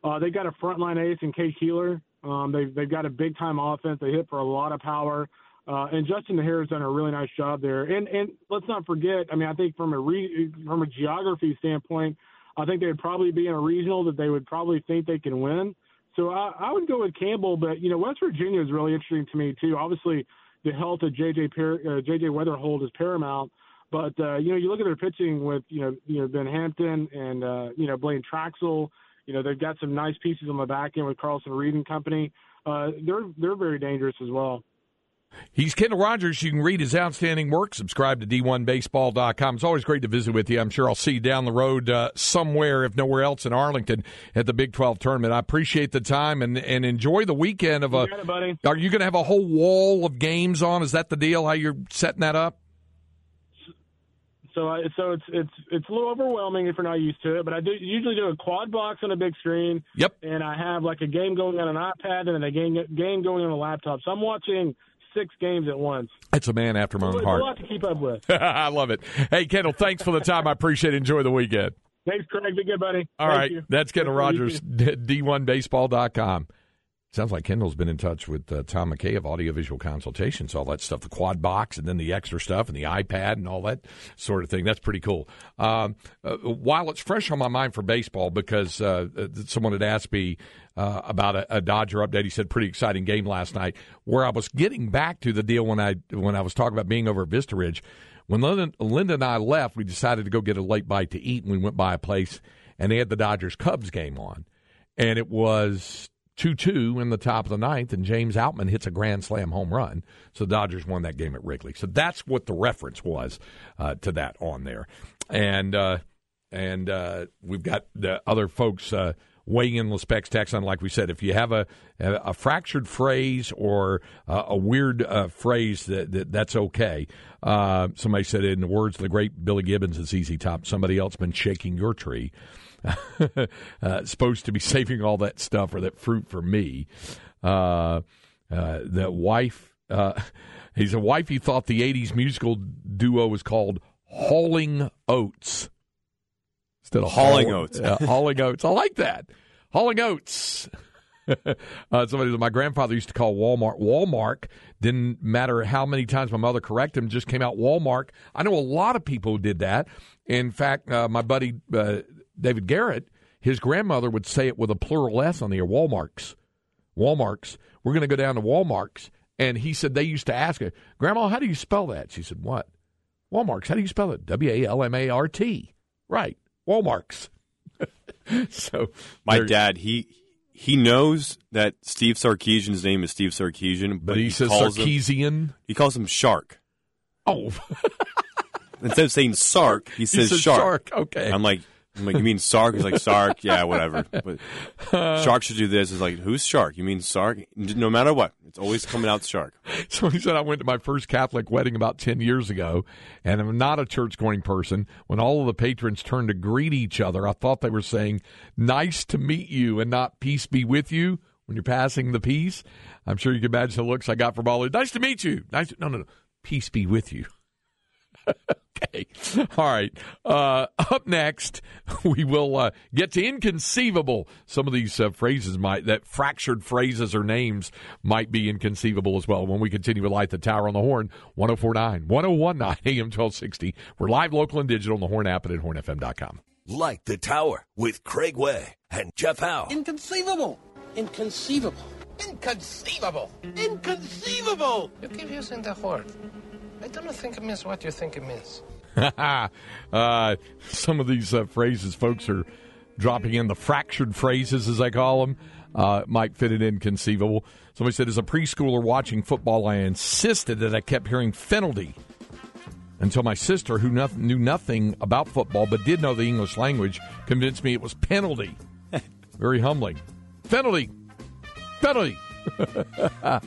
[SPEAKER 4] Uh, they've got a frontline ace in Cade Kuehler. Um, they've, they've got a big time offense. They hit for a lot of power. Uh, and Justin has done a really nice job there. And and let's not forget, I mean, I think from a re, from a geography standpoint, I think they'd probably be in a regional that they would probably think they can win. So I, I would go with Campbell, but you know West Virginia is really interesting to me too. Obviously, the health of JJ per, uh, JJ Wetherholt is paramount, but uh, you know you look at their pitching with you know you know Ben Hampton and uh, you know Blaine Traxel. You know they've got some nice pieces on the back end with Carlson Reed and company. Uh, they're they're very dangerous as well.
[SPEAKER 1] He's Kendall Rogers. You can read his outstanding work. Subscribe to D1Baseball.com. It's always great to visit with you. I'm sure I'll see you down the road uh, somewhere, if nowhere else, in Arlington at the Big 12 tournament. I appreciate the time and, and enjoy the weekend of a.
[SPEAKER 4] It, buddy.
[SPEAKER 1] Are you going to have a whole wall of games on? Is that the deal? How you're setting that up?
[SPEAKER 4] So, I, so it's it's it's a little overwhelming if you're not used to it. But I do usually do a quad box on a big screen.
[SPEAKER 1] Yep.
[SPEAKER 4] And I have like a game going on an iPad and then a game game going on a laptop. So I'm watching six games at once.
[SPEAKER 1] It's a man after my own
[SPEAKER 4] heart. a lot to keep up with.
[SPEAKER 1] I love it. Hey, Kendall, thanks for the time. I appreciate it. Enjoy the weekend.
[SPEAKER 4] Thanks, Craig. Be good, buddy.
[SPEAKER 1] All
[SPEAKER 4] Thank
[SPEAKER 1] right,
[SPEAKER 4] you.
[SPEAKER 1] That's Kendall Rogers. D1Baseball.com. Sounds like Kendall's been in touch with uh, Tom McKay of Audiovisual Consultations, all that stuff, the quad box, and then the extra stuff, and the iPad, and all that sort of thing. That's pretty cool. Um, uh, while it's fresh on my mind for baseball, because uh, uh, someone had asked me uh, about a, a Dodger update, he said, "Pretty exciting game last night." Where I was getting back to the deal when I when I was talking about being over at Vista Ridge, when Linda, Linda and I left, we decided to go get a late bite to eat, and we went by a place, and they had the Dodgers Cubs game on, and it was 2 2 in the top of the ninth, and James Outman hits a grand slam home run. So the Dodgers won that game at Wrigley. So that's what the reference was uh, to that on there. And uh, and uh, we've got the other folks uh, weighing in the specs text on. Like we said, if you have a a fractured phrase or uh, a weird uh, phrase, that, that that's okay. Somebody said, in the words of the great Billy Gibbons, it's ZZ Top. Somebody else been shaking your tree. uh, supposed to be saving all that stuff or that fruit for me. Uh, uh, the wife, uh, he's a wife. He thought the '80s musical duo was called Hauling Oats instead of
[SPEAKER 2] Hauling
[SPEAKER 1] Haul-
[SPEAKER 2] Oats.
[SPEAKER 1] Hauling Oats. I like that. Hauling Oats. uh, somebody my grandfather used to call Walmart Walmart. Didn't matter how many times my mother corrected him, just came out Walmart. I know a lot of people did that. In fact, uh, my buddy uh, David Garrett, his grandmother would say it with a plural S on the air, Walmarts. Walmarts. We're going to go down to Walmarts. And he said they used to ask her, Grandma, how do you spell that? She said, What? Walmarts. How do you spell it? W A L M A R T. Right. Walmarts. so
[SPEAKER 2] My dad, he he knows that Steve Sarkisian's name is Steve Sarkisian,
[SPEAKER 1] but he, says
[SPEAKER 2] calls him,
[SPEAKER 1] Sarkisian.
[SPEAKER 2] he calls him Shark.
[SPEAKER 1] Oh,
[SPEAKER 2] Instead of saying Sark, he
[SPEAKER 1] he
[SPEAKER 2] says,
[SPEAKER 1] says
[SPEAKER 2] Shark.
[SPEAKER 1] shark. Okay.
[SPEAKER 2] I'm like, I'm like, you mean Sark? He's like, Sark, yeah, whatever. But Shark should do this. It's like, who's Shark? You mean Sark? No matter what, it's always coming out Shark.
[SPEAKER 1] So he said, I went to my first Catholic wedding about 10 years ago, and I'm not a church going person. When all of the patrons turned to greet each other, I thought they were saying, Nice to meet you, and not peace be with you when you're passing the peace. I'm sure you can imagine the looks I got from all of Nice to meet you. Nice. No, no, no. Peace be with you. Okay. All right. Uh, up next, we will uh, get to inconceivable. Some of these uh, phrases might, that fractured phrases or names might be inconceivable as well when we continue to light the tower on the horn 1049, 1019 AM 1260. We're live, local, and digital on the Horn app and at hornfm.com.
[SPEAKER 3] Light the Tower with Craig Way and Jeff Howe.
[SPEAKER 5] Inconceivable. Inconceivable. Inconceivable. Inconceivable.
[SPEAKER 6] You keep using the word. I don't think it means what you think it means.
[SPEAKER 1] uh, some of these uh, phrases folks are dropping in the fractured phrases, as I call them, uh, might fit it inconceivable. Somebody said, as a preschooler watching football, I insisted that I kept hearing penalty until my sister, who no- knew nothing about football but did know the English language, convinced me it was penalty. Very humbling. Penalty. Penalty.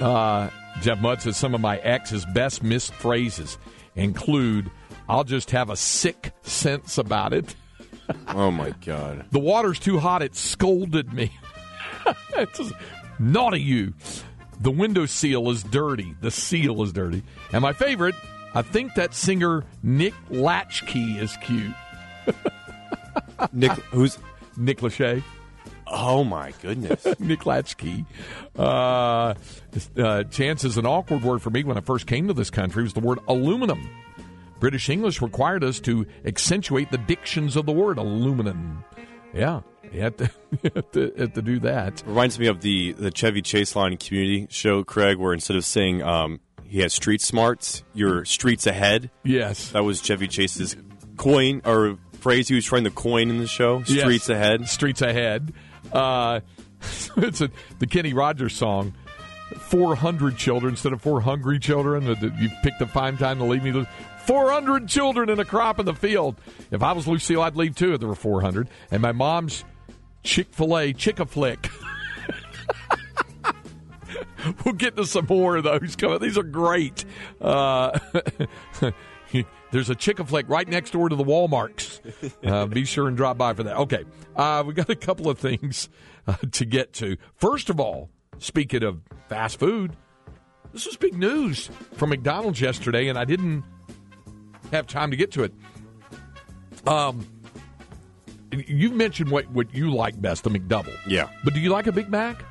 [SPEAKER 1] uh, Jeff Mudd says some of my ex's best missed phrases include, I'll just have a sick sense about it.
[SPEAKER 2] Oh my god.
[SPEAKER 1] The water's too hot, it scolded me. it's just, naughty you. The window seal is dirty. The seal is dirty. And my favorite, I think that singer Nick Latchkey is cute.
[SPEAKER 2] Nick, who's?
[SPEAKER 1] Nick Lachey.
[SPEAKER 2] Oh my goodness.
[SPEAKER 1] Nick Latchkey. Uh, uh, chance is an awkward word for me when I first came to this country was the word aluminum. British English required us to accentuate the dictions of the word aluminum. Yeah, you have to, you to, to do that.
[SPEAKER 2] Reminds me of the the Chevy Chase line community show, Craig, where instead of saying um, he has street smarts, you're streets ahead.
[SPEAKER 1] Yes.
[SPEAKER 2] That was Chevy Chase's coin or phrase he was trying to coin in the show.
[SPEAKER 1] Yes.
[SPEAKER 2] Streets ahead.
[SPEAKER 1] Streets ahead. Uh, it's a, the Kenny Rogers song. 400 children instead of four hungry children. You picked the fine time to leave me. 400 children in a crop in the field. If I was Lucille, I'd leave too if there were 400. And my mom's Chick fil A chick a flick. we'll get to some more of those coming. These are great. Uh, there's a chick flick right next door to the Walmarts. Uh, be sure and drop by for that. Okay, uh, we got a couple of things uh, to get to. First of all, speaking of fast food, this was big news from McDonald's yesterday, and I didn't have time to get to it. Um, you mentioned what what you like best, the McDouble.
[SPEAKER 2] Yeah.
[SPEAKER 1] But do you like a Big Mac?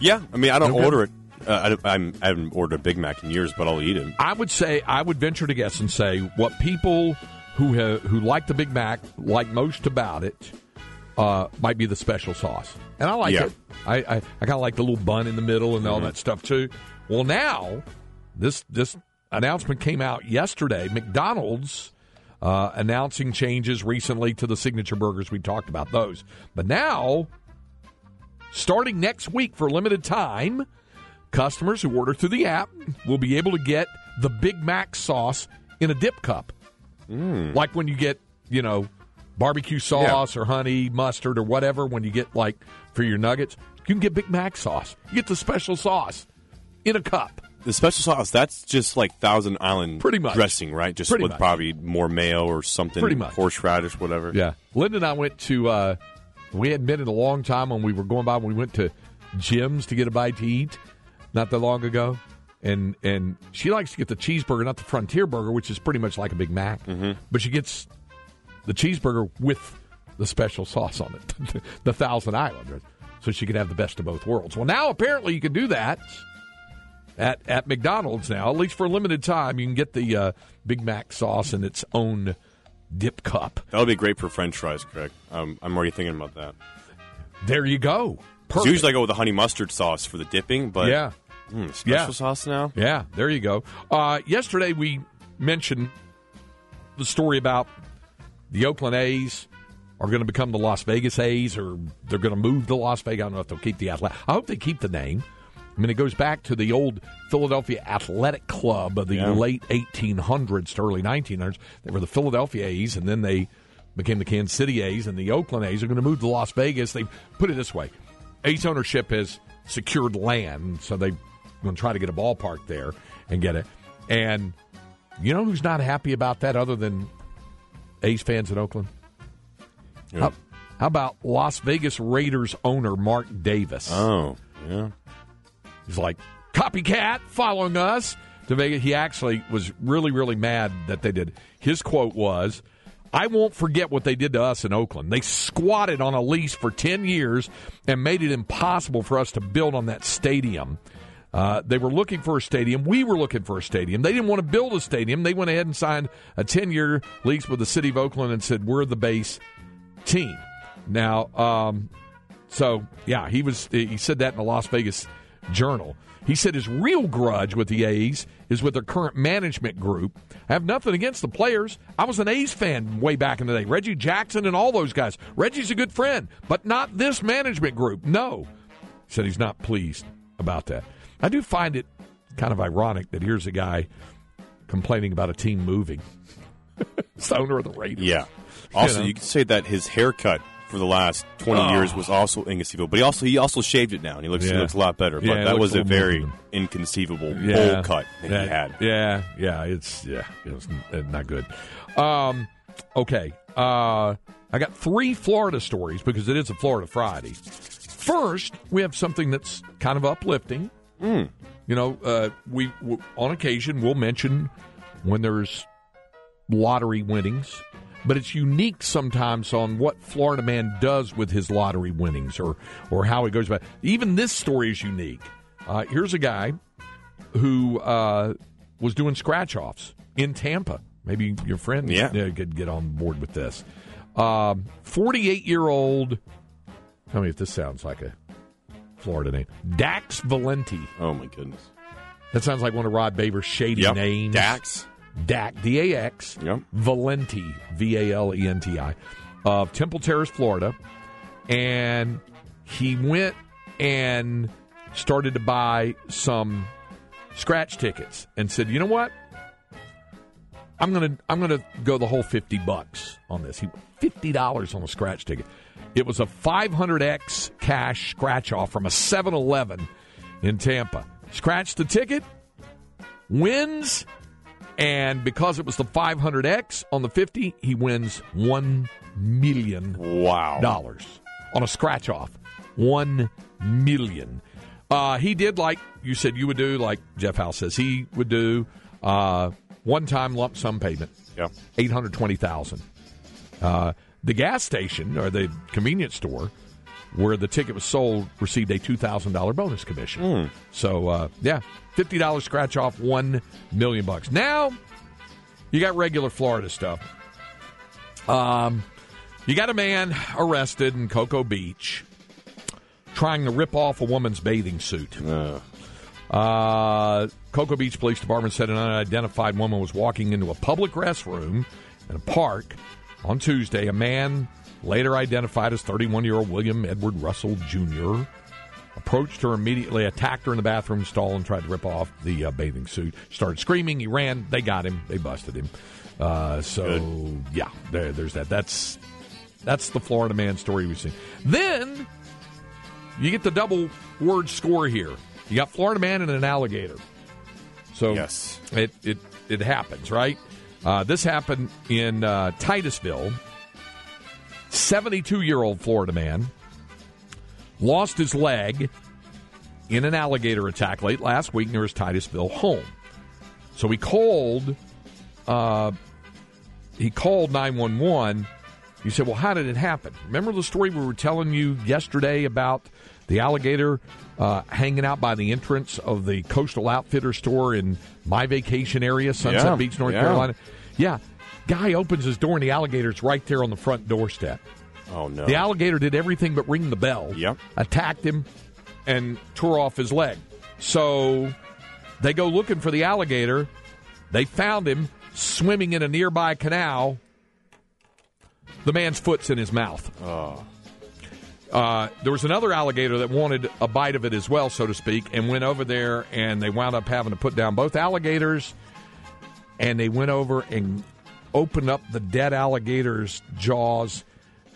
[SPEAKER 2] Yeah. I mean, I don't
[SPEAKER 1] Okay.
[SPEAKER 2] order it. Uh, I, I'm, I haven't ordered a Big Mac in years, but I'll eat it.
[SPEAKER 1] I would say I would venture to guess and say what people who have, who like the Big Mac like most about it uh, might be the special sauce, and I like
[SPEAKER 2] Yeah.
[SPEAKER 1] it. I I, I kind of like the little bun in the middle and all that stuff too. Well, now this this announcement came out yesterday. McDonald's uh, announcing changes recently to the signature burgers. We talked about those, but now starting next week for a limited time. Customers who order through the app will be able to get the Big Mac sauce in a dip cup. Like when you get, you know, barbecue sauce or honey, mustard or whatever, when you get like for your nuggets, you can get Big Mac sauce. You get the special sauce in a cup.
[SPEAKER 2] The special sauce, that's just like Thousand Island
[SPEAKER 1] Pretty much.
[SPEAKER 2] dressing, right? Just
[SPEAKER 1] Pretty
[SPEAKER 2] with
[SPEAKER 1] much.
[SPEAKER 2] probably more mayo or something.
[SPEAKER 1] Pretty much.
[SPEAKER 2] Horseradish, whatever.
[SPEAKER 1] Yeah. Linda and I went to, uh, we hadn't been in a long time when we were going by, when we went to Jim's to get a bite to eat not that long ago. And and she likes to get the cheeseburger, not the Frontier burger, which is pretty much like a Big Mac. But she gets the cheeseburger with the special sauce on it, the Thousand Island, so she could have the best of both worlds. Well, now apparently you can do that at at McDonald's now, at least for a limited time. You can get the uh, Big Mac sauce in its own dip cup.
[SPEAKER 2] That'll be great for French fries, Craig. Um, I'm already thinking about that.
[SPEAKER 1] There you go. Perfect.
[SPEAKER 2] Usually I go with the honey mustard sauce for the dipping, but
[SPEAKER 1] yeah.
[SPEAKER 2] Mm, special
[SPEAKER 1] Yeah.
[SPEAKER 2] sauce now.
[SPEAKER 1] Yeah, there you go. Uh, yesterday we mentioned the story about the Oakland A's are going to become the Las Vegas A's, or they're going to move to Las Vegas. I don't know if they'll keep the athletic. I hope they keep the name. I mean, it goes back to the old Philadelphia Athletic Club of the
[SPEAKER 2] Yeah.
[SPEAKER 1] late 1800s to early 1900s. They were the Philadelphia A's, and then they became the Kansas City A's, and the Oakland A's are going to move to Las Vegas. They put it this way: A's ownership has secured land, so they're going to try to get a ballpark there and get it. And you know who's not happy about that, other than A's fans in Oakland? How, how about Las Vegas Raiders owner Mark Davis?
[SPEAKER 2] Oh, yeah.
[SPEAKER 1] He's like copycat following us to Vegas. He actually was really, really mad that they did. His quote was, "I won't forget what they did to us in Oakland. They squatted on a lease for ten years and made it impossible for us to build on that stadium." Uh, they were looking for a stadium. We were looking for a stadium. They didn't want to build a stadium. They went ahead and signed a 10 year lease with the city of Oakland and said, We're the base team. Now, um, so yeah, he was. He said that in the Las Vegas Journal. He said his real grudge with the A's is with their current management group. I have nothing against the players. I was an A's fan way back in the day. Reggie Jackson and all those guys. Reggie's a good friend, but not this management group. No. He said he's not pleased about that. I do find it kind of ironic that here's a guy complaining about a team moving. it's the owner of the Raiders.
[SPEAKER 2] Yeah. Also,
[SPEAKER 1] You
[SPEAKER 2] you, could say that his haircut for the last 20
[SPEAKER 1] Oh.
[SPEAKER 2] years was also inconceivable. But he also he also shaved it now, and he looks he looks a lot better. But
[SPEAKER 1] Yeah,
[SPEAKER 2] that was
[SPEAKER 1] a
[SPEAKER 2] a
[SPEAKER 1] little more
[SPEAKER 2] very inconceivable bowl cut that he had.
[SPEAKER 1] Yeah, yeah, it's yeah, it was not good. Um, okay, uh, I got three Florida stories because it is a Florida Friday. First, we have something that's kind of uplifting.
[SPEAKER 2] Hmm.
[SPEAKER 1] You know, uh, we w- on occasion we'll mention when there's lottery winnings, but it's unique sometimes on what Florida man does with his lottery winnings or or how he goes about. Even this story is unique. Uh, here's a guy who uh, was doing scratch offs in Tampa. Maybe your friend
[SPEAKER 2] Yeah.
[SPEAKER 1] could get on board with this. 48 year old. Tell me if this sounds like a Florida name. Dax Valenti.
[SPEAKER 2] Oh my goodness.
[SPEAKER 1] That sounds like one of Rod Babers' shady
[SPEAKER 2] Yep.
[SPEAKER 1] names.
[SPEAKER 2] Dax.
[SPEAKER 1] Dak, D A X,
[SPEAKER 2] Yep.
[SPEAKER 1] Valenti, V A L E N T I, of Temple Terrace, Florida. And he went and started to buy some scratch tickets and said, you know what? I'm gonna I'm gonna go the whole fifty bucks on this. He fifty dollars on a scratch ticket. It was a 500x cash scratch off from a 7-Eleven in Tampa. Scratch the ticket, wins, and because it was the 500x on the 50, he wins one million
[SPEAKER 2] Wow.
[SPEAKER 1] dollars on a scratch off. One million. Uh, he did like you said you would do, like Jeff House says he would do. Uh, one time lump sum payment,
[SPEAKER 2] Yeah.
[SPEAKER 1] eight hundred twenty thousand. Uh, the gas station or the convenience store where the ticket was sold received a two thousand dollar bonus commission. So uh, yeah, fifty dollars scratch off one million bucks. Now you got regular Florida stuff. Um, you got a man arrested in Cocoa Beach trying to rip off a woman's bathing suit.
[SPEAKER 2] Uh,
[SPEAKER 1] Uh, Cocoa Beach Police Department said an unidentified woman was walking into a public restroom in a park on Tuesday. A man, later identified as 31 year old William Edward Russell Jr., approached her immediately, attacked her in the bathroom stall, and tried to rip off the uh, bathing suit. Started screaming. He ran. They got him. They busted him. Uh, so yeah, there, there's that. That's that's the Florida man story we've seen. Then you get the double word score here. You got Florida man and an alligator. So
[SPEAKER 2] Yes.
[SPEAKER 1] it it it happens, right? Uh, this happened in uh, Titusville. Seventy-two-year-old Florida man lost his leg in an alligator attack late last week near his Titusville home. So he called. Uh, he called nine one one. You said, "Well, how did it happen?" Remember the story we were telling you yesterday about the alligator uh, hanging out by the entrance of the Coastal Outfitter store in my vacation area, Sunset
[SPEAKER 2] Yeah,
[SPEAKER 1] Beach, North
[SPEAKER 2] yeah.
[SPEAKER 1] Carolina. Yeah, guy opens his door and the alligator's right there on the front doorstep.
[SPEAKER 2] oh no.
[SPEAKER 1] The alligator did everything but ring the bell.
[SPEAKER 2] Yep.
[SPEAKER 1] Attacked him and tore off his leg. So they go looking for the alligator. They found him swimming in a nearby canal. The man's foot's in his mouth. Uh, there was another alligator that wanted a bite of it as well, so to speak, and went over there, and they wound up having to put down both alligators, and they went over and opened up the dead alligator's jaws,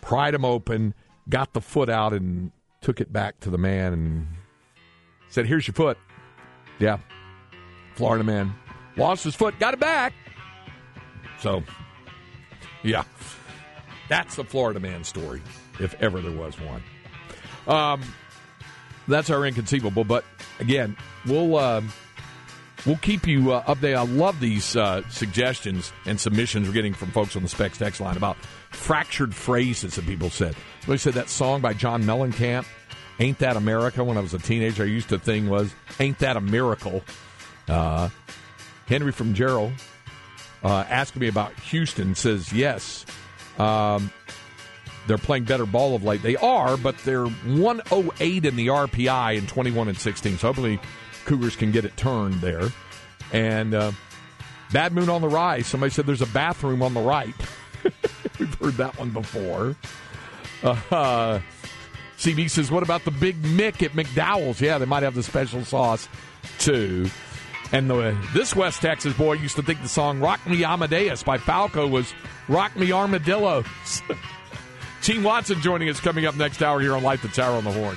[SPEAKER 1] pried them open, got the foot out, and took it back to the man and said, "Here's your foot." Yeah, Florida man lost his foot, got it back. So, yeah, that's the Florida man story, if ever there was one. Um, that's our inconceivable. But again, we'll um, we'll keep you uh, updated. I love these uh, suggestions and submissions we're getting from folks on the Specs text line about fractured phrases that people said. Somebody said that song by John Mellencamp, "Ain't That America." When I was a teenager, I used to think was "Ain't That a Miracle." Uh, Henry from Gerald uh, me about Houston says yes. Um, they're playing better ball of late. They are, but they're 108 in the RPI in 21 and 16. So hopefully, Cougars can get it turned there. And uh, Bad Moon on the rise. Somebody said there's a bathroom on the right. We've heard that one before. Uh, CB says, what about the Big Mick at McDowell's? Yeah, they might have the special sauce too. And the, this West Texas boy used to think the song Rock Me Amadeus by Falco was Rock Me Armadillos. Gene Watson joining us coming up next hour here on Light the Tower on the Horn.